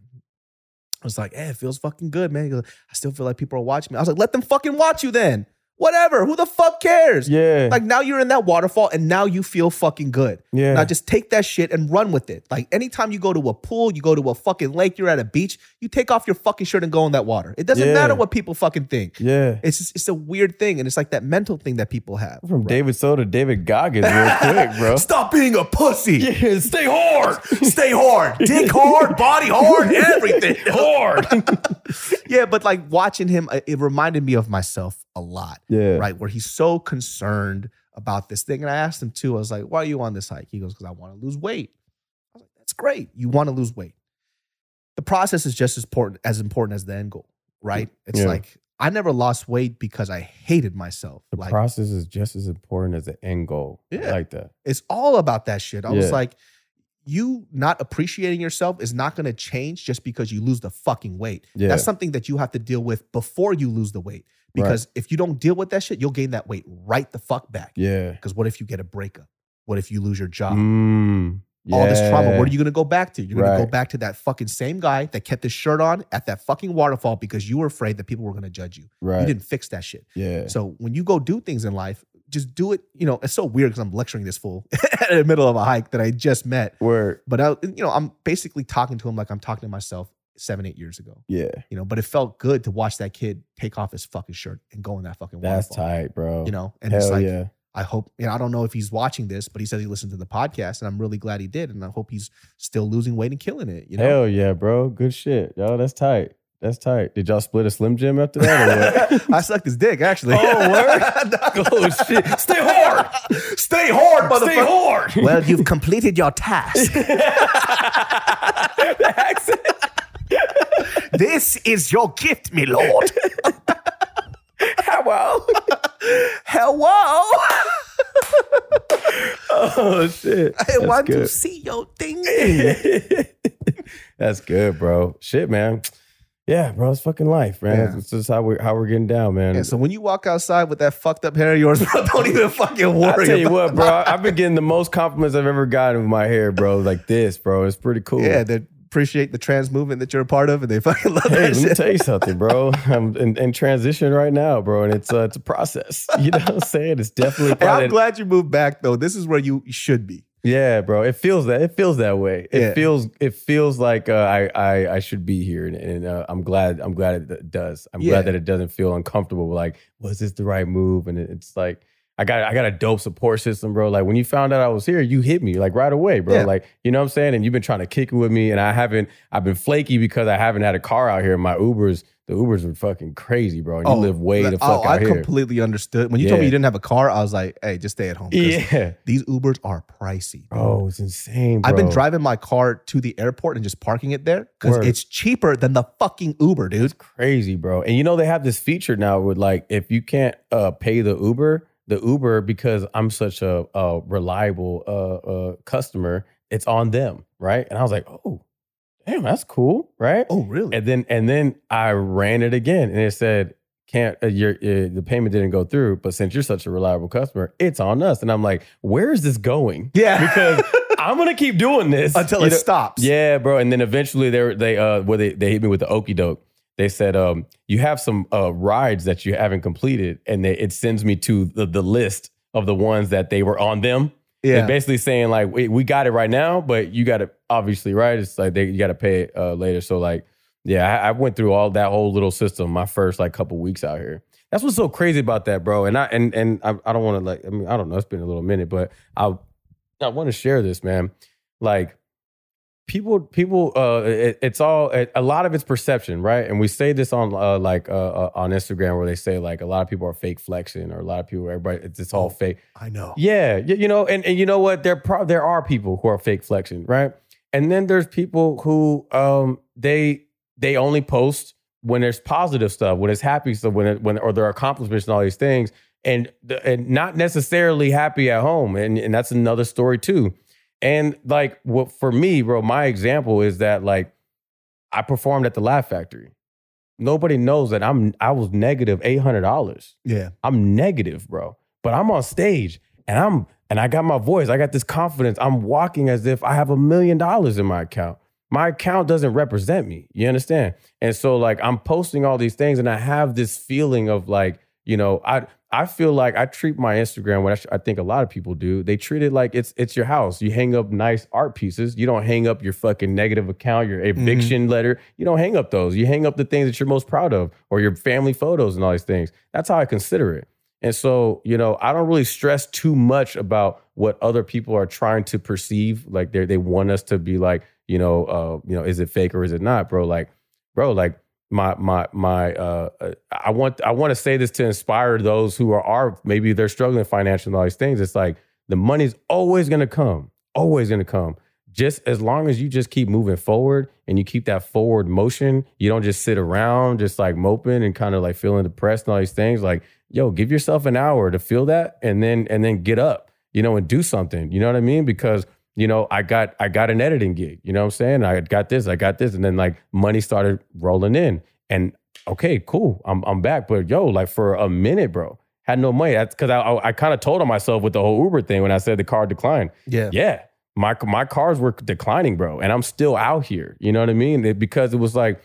I was like, eh, it feels fucking good, man. Goes, I still feel like people are watching me. I was like, let them fucking watch you then. Whatever. Who the fuck cares? yeah. Like now you're in that waterfall and now you feel fucking good. yeah. Now just take that shit and run with it. Like anytime you go to a pool, you go to a fucking lake, you're at a beach, you take off your fucking shirt and go in that water. It doesn't Yeah. matter what people fucking think. yeah. It's just, it's a weird thing, and it's like that mental thing that people have. From David So to David Goggins real quick, bro. Stop being a pussy. Yeah, stay hard. Stay hard. Dick hard, body hard, everything. hard. yeah, but like watching him, uh, it reminded me of myself a lot. Yeah. Right. Where he's so concerned about this thing. And I asked him too, I was like, why are you on this hike? He goes, because I want to lose weight. I was like, that's great. You want to lose weight. The process is just as important as important as the end goal, right? It's Yeah. like I never lost weight because I hated myself. The like process is just as important as the end goal. Yeah. I like that. it's all about that shit. I was like, you not appreciating yourself is not going to change just because you lose the fucking weight. Yeah. That's something that you have to deal with before you lose the weight. Right. Because if you don't deal with that shit, you'll gain that weight right the fuck back. Yeah. Because what if you get a breakup? What if you lose your job? Mm, All this trauma, what are you going to go back to? You're going to go back to that fucking same guy that kept his shirt on at that fucking waterfall because you were afraid that people were going to judge you. Right. You didn't fix that shit. Yeah. So when you go do things in life, just do it. You know, it's so weird because I'm lecturing this fool in the middle of a hike that I just met. Where But I, you know, I'm basically talking to him like I'm talking to myself seven, eight years ago. yeah. You know, but it felt good to watch that kid take off his fucking shirt and go in that fucking water. That's waterfall. tight, bro. You know, and Hell it's like yeah. I hope. You know, I don't know if he's watching this, but he says he listened to the podcast, and I'm really glad he did. And I hope he's still losing weight and killing it. You know, Hell yeah, bro. Good shit. Yo, that's tight. That's tight. Did y'all split a Slim Jim after that or what? I sucked his dick actually. Oh, word? oh shit. Stay hard. Stay hard, motherfucker. Stay hard. Well, you've completed your task. the accent. this is your gift, me lord. Hello. Hello. Oh shit. I That's want to see your thing. That's good, bro. Shit, man. Yeah, bro. It's fucking life, man. Yeah. It's just how we're how we're getting down, man. Yeah, so when you walk outside with that fucked up hair of yours, bro, don't even fucking worry. I tell you what, bro. I've been getting the most compliments I've ever gotten with my hair, bro. Like this, bro. It's pretty cool. Yeah, they appreciate the trans movement that you're a part of, and they fucking love Hey, that let me shit. tell you something, bro. I'm in, in transition right now, bro, and it's uh, it's a process. You know what I'm saying? It's definitely. Part I'm glad you moved back, though. This is where you should be. Yeah, bro. It feels that. It feels that way. It Yeah. feels. It feels like uh, I, I I should be here, and, and uh, I'm glad. I'm glad it does. I'm Yeah. glad that it doesn't feel uncomfortable. Like, was this the right move? And it- it's like. I got I got a dope support system, bro. Like when you found out I was here, you hit me like right away, bro. Yeah. Like you know what I'm saying. And you've been trying to kick it with me, and I haven't. I've been flaky because I haven't had a car out here. My Ubers, the Ubers are fucking crazy, bro. And you live way the oh, fuck I out here. completely understood. When you told me you didn't have a car, I was like, hey, just stay at home. Yeah, These Ubers are pricey. bro, it's insane. Bro. I've been driving my car to the airport and just parking it there because it's cheaper than the fucking Uber, dude. It's crazy, bro. And you know they have this feature now with like if you can't uh, pay the Uber, the Uber because I'm such a, a reliable uh, uh, customer, it's on them, right? And I was like, oh, damn, that's cool, right? Oh, really? And then and then I ran it again, and it said can't uh, your uh, the payment didn't go through, but since you're such a reliable customer, it's on us. And I'm like, where is this going? Yeah. because I'm gonna keep doing this Until you it know? stops. Yeah, bro. And then eventually they were- they uh where they they hit me with the okey doke. They said um you have some uh rides that you haven't completed, and they, it sends me to the the list of the ones that they were on them. Yeah. They're basically saying like we, we got it right now, but you got to obviously right. It's like they you got to pay it uh, later. So like yeah, I, I went through all that whole little system my first like couple weeks out here. That's what's so crazy about that, bro. And I and and I, I don't want to like I mean I don't know. It's been a little minute, but I I want to share this, man. Like people people uh it, it's all it, a lot of it's perception right and we say this on uh like uh, uh on instagram where they say like a lot of people are fake flexing or a lot of people everybody it's, it's all fake I know. yeah, y- you know, and, and you know what? There pro- there are people who are fake flexing, right? And then there's people who um they they only post when there's positive stuff, when it's happy stuff, when it, when or their accomplishments and all these things, and and not necessarily happy at home, and and that's another story too. And like what for me, bro, my example is that like I performed at the Laugh Factory. Nobody knows that I'm I was negative eight hundred dollars. Yeah. I'm negative, bro. But I'm on stage and I'm and I got my voice. I got this confidence. I'm walking as if I have a million dollars in my account. My account doesn't represent me. You understand? And so like I'm posting all these things and I have this feeling of like, you know, I I feel like I treat my Instagram what I, I think a lot of people do. They treat it like it's it's your house. You hang up nice art pieces. You don't hang up your fucking negative account, your eviction letter. You don't hang up those. You hang up the things that you're most proud of or your family photos and all these things. That's how I consider it. And so, you know, I don't really stress too much about what other people are trying to perceive. Like they they want us to be like, you know, uh, you know, is it fake or is it not, bro? Like, bro, like my my my uh uh, I want I want to say this to inspire those who are are maybe they're struggling financially and all these things. It's like the money's always gonna come, always gonna come. Just as long as you just keep moving forward and you keep that forward motion, you don't just sit around just like moping and kind of like feeling depressed and all these things. Like, yo, give yourself an hour to feel that and then and then get up, you know, and do something. You know what I mean? Because you know, I got I got an editing gig. You know what I'm saying? I got this, I got this, and then like money started rolling in. And okay, cool, I'm I'm back. But yo, like for a minute, bro, had no money. That's because I I, I kind of told on myself with the whole Uber thing when I said the car declined. Yeah. Yeah, my my cars were declining, bro, and I'm still out here. You know what I mean? It- because it was like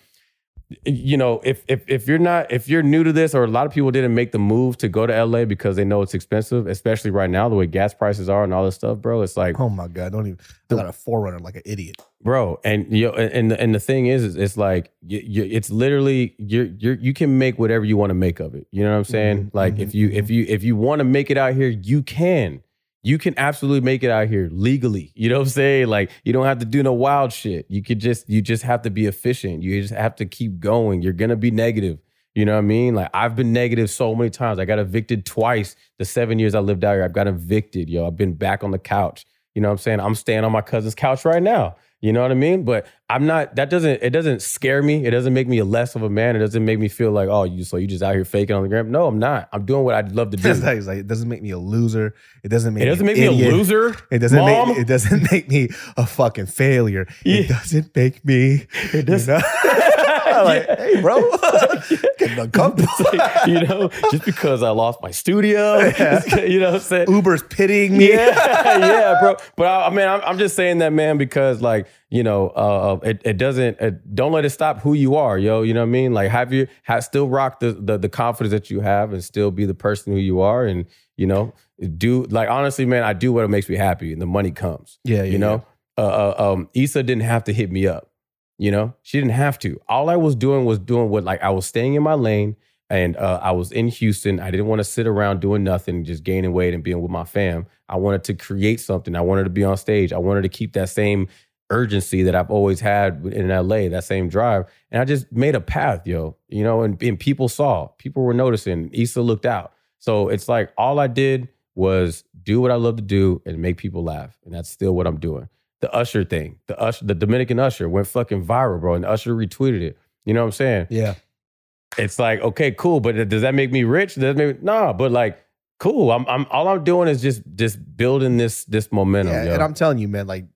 you know, if if if you're not if you're new to this, or a lot of people didn't make the move to go to LA because they know it's expensive, especially right now the way gas prices are and all this stuff, bro. It's like, Oh my god, don't even. I got a 4Runner like an idiot. bro, and you know, and the, and the thing is, is it's like you, you, it's literally you're you're you can make whatever you want to make of it. You know what I'm saying? Mm-hmm, like if mm-hmm, mm-hmm. you if you if you want to make it out here, you can. You can absolutely make it out here legally. You know what I'm saying? Like you don't have to do no wild shit. You could just you just have to be efficient. You just have to keep going. You're gonna be negative. You know what I mean? Like I've been negative so many times. I got evicted twice. The seven years I lived out here, I've got evicted. Yo, I've been back on the couch. You know what I'm saying? I'm staying on my cousin's couch right now. You know what I mean? But I'm not. That doesn't. It doesn't scare me. It doesn't make me less of a man. It doesn't make me feel like, oh, you so you just out here faking on the gram. No, I'm not. I'm doing what I'd love to do. It's like, it doesn't make me a loser. It doesn't make It doesn't me make me a loser, It doesn't Mom. make it doesn't make me a fucking failure. It doesn't make me. It does- like, hey, bro, getting uncomfortable. Like, you know, just because I lost my studio, you know what I'm saying? Uber's pitying me. yeah, yeah, bro. But I, I mean, I'm, I'm just saying that, man, because like you know, uh, it, it doesn't. It, don't let it stop who you are, yo. You know what I mean? Like, have you have still rock the, the the confidence that you have, and still be the person who you are, and you know, do like honestly, man, I do what makes me happy, and the money comes. Yeah, yeah, you know. Uh, uh, um, Issa didn't have to hit me up. You know, she didn't have to. All I was doing was doing what like I was staying in my lane and uh, I was in Houston. I didn't want to sit around doing nothing, just gaining weight and being with my fam. I wanted to create something. I wanted to be on stage. I wanted to keep that same urgency that I've always had in LA, that same drive. And I just made a path, yo. You know, and, and people saw, people were noticing. Issa looked out. So it's like all I did was do what I love to do and make people laugh. And that's still what I'm doing. The Usher thing, the Usher, the Dominican Usher went fucking viral, bro. And Usher retweeted it. You know what I'm saying? Yeah. It's like, okay, cool, but does that make me rich? Does that make me, nah, but like, cool. I'm, I'm all I'm doing is just just building this this momentum. Yeah, yo. and I'm telling you, man, like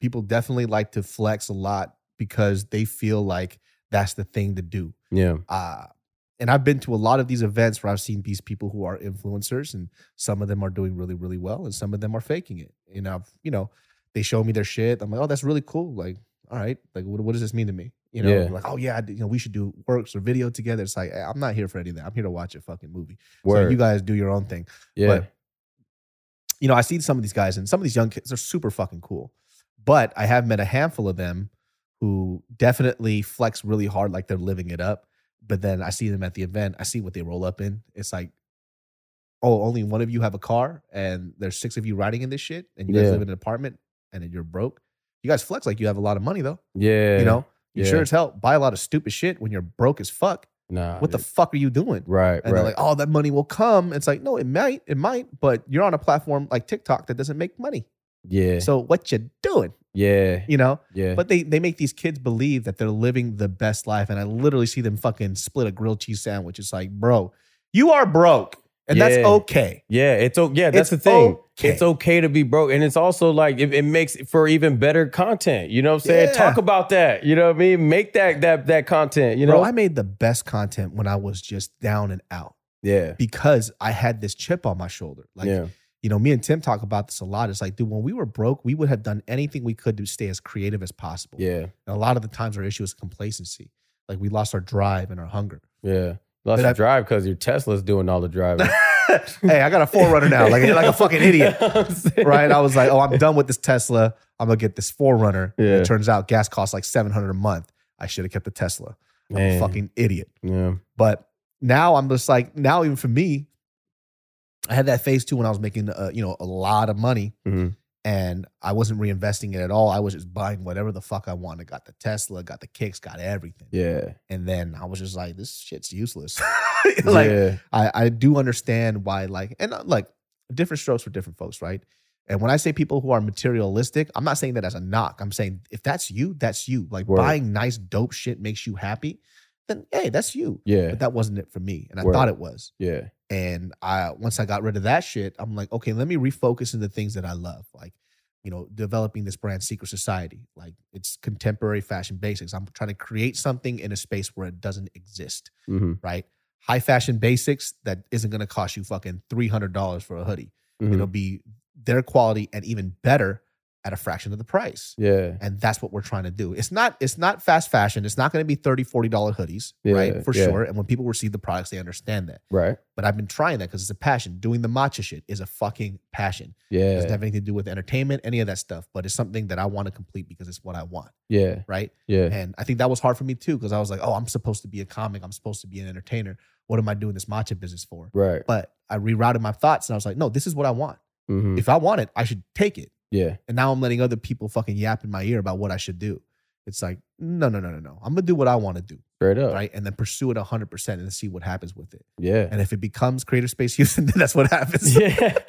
people definitely like to flex a lot because they feel like that's the thing to do. yeah, Uh, and I've been to a lot of these events where I've seen these people who are influencers, and some of them are doing really, really well, and some of them are faking it. And I've, you know, they show me their shit. I'm like, oh, that's really cool. Like, all right, like, what, what does this mean to me? You know, Yeah. like, oh yeah, you know, we should do works or video together. It's like, I'm not here for any of that. I'm here to watch a fucking movie. So you guys do your own thing. yeah, But you know, I see some of these guys and some of these young kids are super fucking cool. But I have met a handful of them who definitely flex really hard, like they're living it up. But then I see them at the event, I see what they roll up in. It's like, oh, only one of you have a car and there's six of you riding in this shit, and you guys Yeah. live in an apartment and then you're broke. You guys flex like you have a lot of money though. yeah. You know, you yeah. sure as hell buy a lot of stupid shit when you're broke as fuck. nah, What the fuck are you doing? right, And right. they're like, oh, that money will come. It's like, no, it might, it might, but you're on a platform like TikTok that doesn't make money. Yeah. So what you doing? yeah. You know? Yeah. But they they make these kids believe that they're living the best life, and I literally see them fucking split a grilled cheese sandwich. It's like, bro, you are broke, and that's okay. Yeah, it's okay. yeah, that's It's the thing. okay. It's okay to be broke. And it's also like it, it makes for even better content. You know what I'm saying? Yeah. Talk about that. You know what I mean? Make that that that content, you know? Bro, I made the best content when I was just down and out yeah. because I had this chip on my shoulder. Like, yeah. you know, me and Tim talk about this a lot. It's like, dude, when we were broke, we would have done anything we could to stay as creative as possible. Yeah. And a lot of the times our issue is complacency. Like we lost our drive and our hunger. Yeah. But I- drive because your Tesla's doing all the driving. hey, I got a 4Runner now, like like a fucking idiot. You know what I'm saying? right? I was like, oh, I'm done with this Tesla. I'm gonna get this 4Runner. Yeah. It turns out gas costs like 700 a month. I should have kept the Tesla. I'm a fucking idiot. Yeah. But now I'm just like, now even for me, I had that phase too when I was making, uh, you know, a lot of money, Mhm. And I wasn't reinvesting it at all. I was just buying whatever the fuck I wanted. Got the Tesla, got the kicks, got everything. Yeah. And then I was just like, this shit's useless. like, yeah. I, I do understand why, like, and uh, like different strokes for different folks, right? And when I say people who are materialistic, I'm not saying that as a knock. I'm saying if that's you, that's you. Like Word. buying nice, dope shit makes you happy, then hey, that's you. Yeah. But that wasn't it for me. And I Word. thought it was. Yeah. And I once I got rid of that shit, I'm like, okay, let me refocus into things that I love. Like, you know, developing this brand Secret Society. Like it's contemporary fashion basics. I'm trying to create something in a space where it doesn't exist hmm right? High fashion basics that isn't going to cost you fucking three hundred dollars for a hoodie. Mhm. It'll be their quality and even better at a fraction of the price. Yeah. And that's what we're trying to do. It's not it's not fast fashion. It's not going to be 30 40 dollar hoodies, Yeah, right? For yeah. sure. And when people receive the products, they understand that. Right. But I've been trying that because it's a passion. Doing the matcha shit is a fucking passion. It Yeah. doesn't have anything to do with entertainment, any of that stuff. But it's something that I want to complete because it's what I want, Yeah. right? Yeah. And I think that was hard for me too, because I was like, oh, I'm supposed to be a comic. I'm supposed to be an entertainer. What am I doing this matcha business for? Right. But I rerouted my thoughts and I was like, no, this is what I want. hmm If I want it, I should take it. Yeah. And now I'm letting other people fucking yap in my ear about what I should do. It's like, no, no, no, no, no. I'm gonna do what I want to do, Straight up. right? And then pursue it 100% and see what happens with it. Yeah. And if it becomes Creative Space Houston, then that's what happens. Yeah.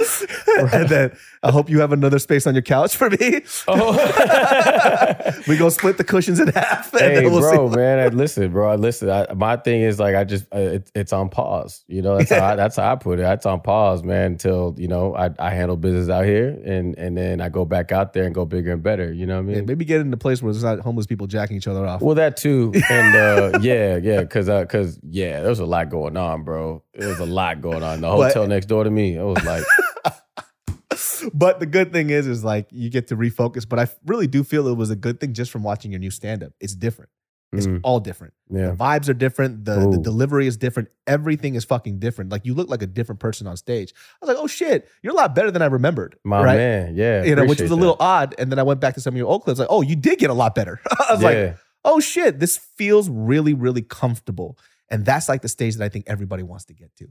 and then I hope you have another space on your couch for me. Oh. we go split the cushions in half. And hey, we'll bro, man, I- listen, bro, I listen. I, my thing is like I just uh, it, it's on pause. You know, that's how I, that's how I put it. It's on pause, man, until you know I, I handle business out here, and and then I go back out there and go bigger and better. You know what I mean? Yeah, maybe get in a place where there's not homeless people jacking each other off. Well, that too, and uh, yeah, yeah, because because yeah, there's a lot going on, bro. There's a lot going on. The But- hotel next door to me, it was like, but the good thing is, is like you get to refocus. But I really do feel it was a good thing just from watching your new stand up. It's different. It's mm, all different. yeah, The vibes are different. The, the delivery is different. Everything is fucking different. Like you look like a different person on stage. I was like, oh shit, you're a lot better than I remembered. my right? man, yeah, You know, which was a that. little odd. And then I went back to some of your old clips, like, oh, you did get a lot better. I was like, oh shit, this feels really, really comfortable. And that's like the stage that I think everybody wants to get to.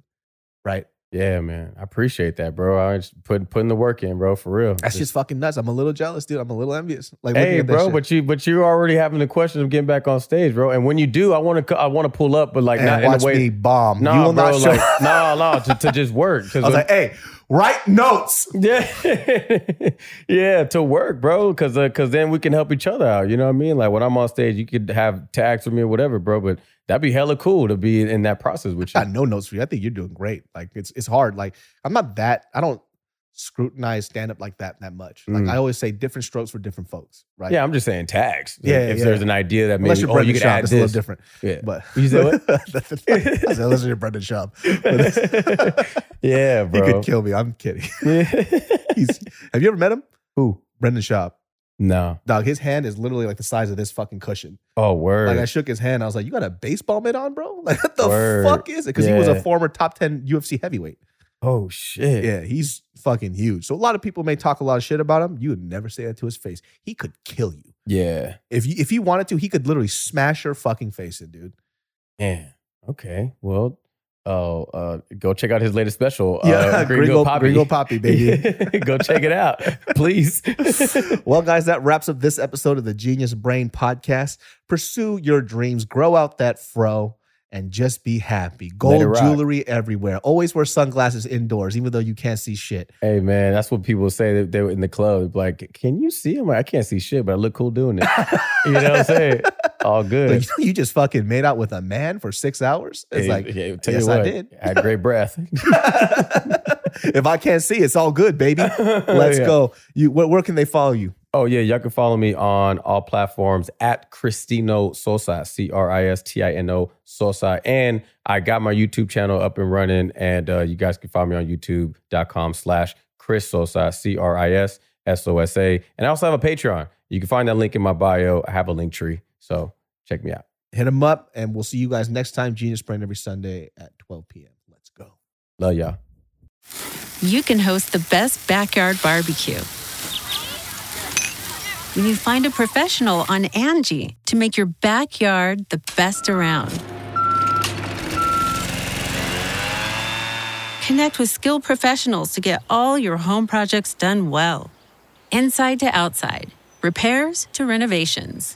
Right? Yeah, man, I appreciate that, bro. I just putting putting the work in, bro, for real. That's just fucking nuts. I'm a little jealous, dude. I'm a little envious. Like, Hey, bro, but you but you're already having the question of getting back on stage, bro. And when you do, I want to I want to pull up, but like and not watch in a way. me bomb. No, you will bro, not show. like no, no, to, to just work. I was like, hey, write notes. yeah, yeah, to work, bro. Because because uh, then we can help each other out. You know what I mean? Like when I'm on stage, you could have tags for me or whatever, bro. But that'd be hella cool to be in that process with you. I got no notes for you. I think you're doing great. Like it's it's hard. Like I'm not that. I don't scrutinize stand up like that that much. Like Mm. I always say, different strokes for different folks. Right? Yeah, I'm just saying tags. Yeah, if yeah. there's an idea that maybe oh you could Schaub, add it's a little different. Yeah, But You said what? I said, unless you're Brendan Schaub. But yeah, he bro. could kill me. I'm kidding. He's, have you ever met him? Who? Brendan Schaub. No. Dog, his hand is literally like the size of this fucking cushion. Oh, word. Like I shook his hand. I was like, "You got a baseball mitt on, bro? Like what the Word. fuck is it?" Because he was a former top ten UFC heavyweight. oh shit. Yeah, he's fucking huge. So a lot of people may talk a lot of shit about him. You would never say that to his face. He could kill you Yeah. if you if he wanted to. He could literally smash your fucking face in, dude. Man. Okay. Well, oh, uh, go check out his latest special. Yeah, uh, Gringo- Gringo Papi, baby. go check it out, please. well, guys, that wraps up this episode of the Genius Brain Podcast. Pursue your dreams, grow out that fro, and just be happy. Gold jewelry everywhere. Always wear sunglasses indoors, even though you can't see shit. Hey man, that's what people say that they were in the club. Like, can you see? I'm I can't see shit, but I look cool doing it. you know what I'm saying? All Like, good. you, know, you just fucking made out with a man for six hours. It's Hey, like, hey, tell yes, you what, I did. I had great breath. if I can't see, it's all good, baby. Let's Yeah. go. You, where, where can they follow you? Oh yeah, y'all can follow me on all platforms at Cristino Sosa, C R I S T I N O Sosa, and I got my YouTube channel up and running, and uh, you guys can follow me on YouTube.com/slash Cris Sosa, C R I S S O S A, and I also have a Patreon. You can find that link in my bio. I have a link tree, so check me out. Hit them up, and we'll see you guys next time. Genius Brain every Sunday at 12 p.m. Let's go. Love y'all. you can host the best backyard barbecue. When you find a professional on Angi to make your backyard the best around. Connect with skilled professionals to get all your home projects done well. Inside to outside, repairs to renovations.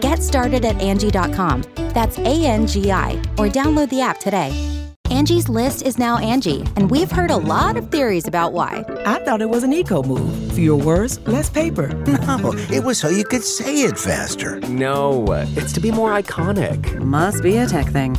Get started at Angi.com. That's A N G I, or download the app today. Angie's list is now Angi, and we've heard a lot of theories about why. I thought it was an eco move. Fewer words, less paper. No, it was so you could say it faster. No, it's to be more iconic. Must be a tech thing.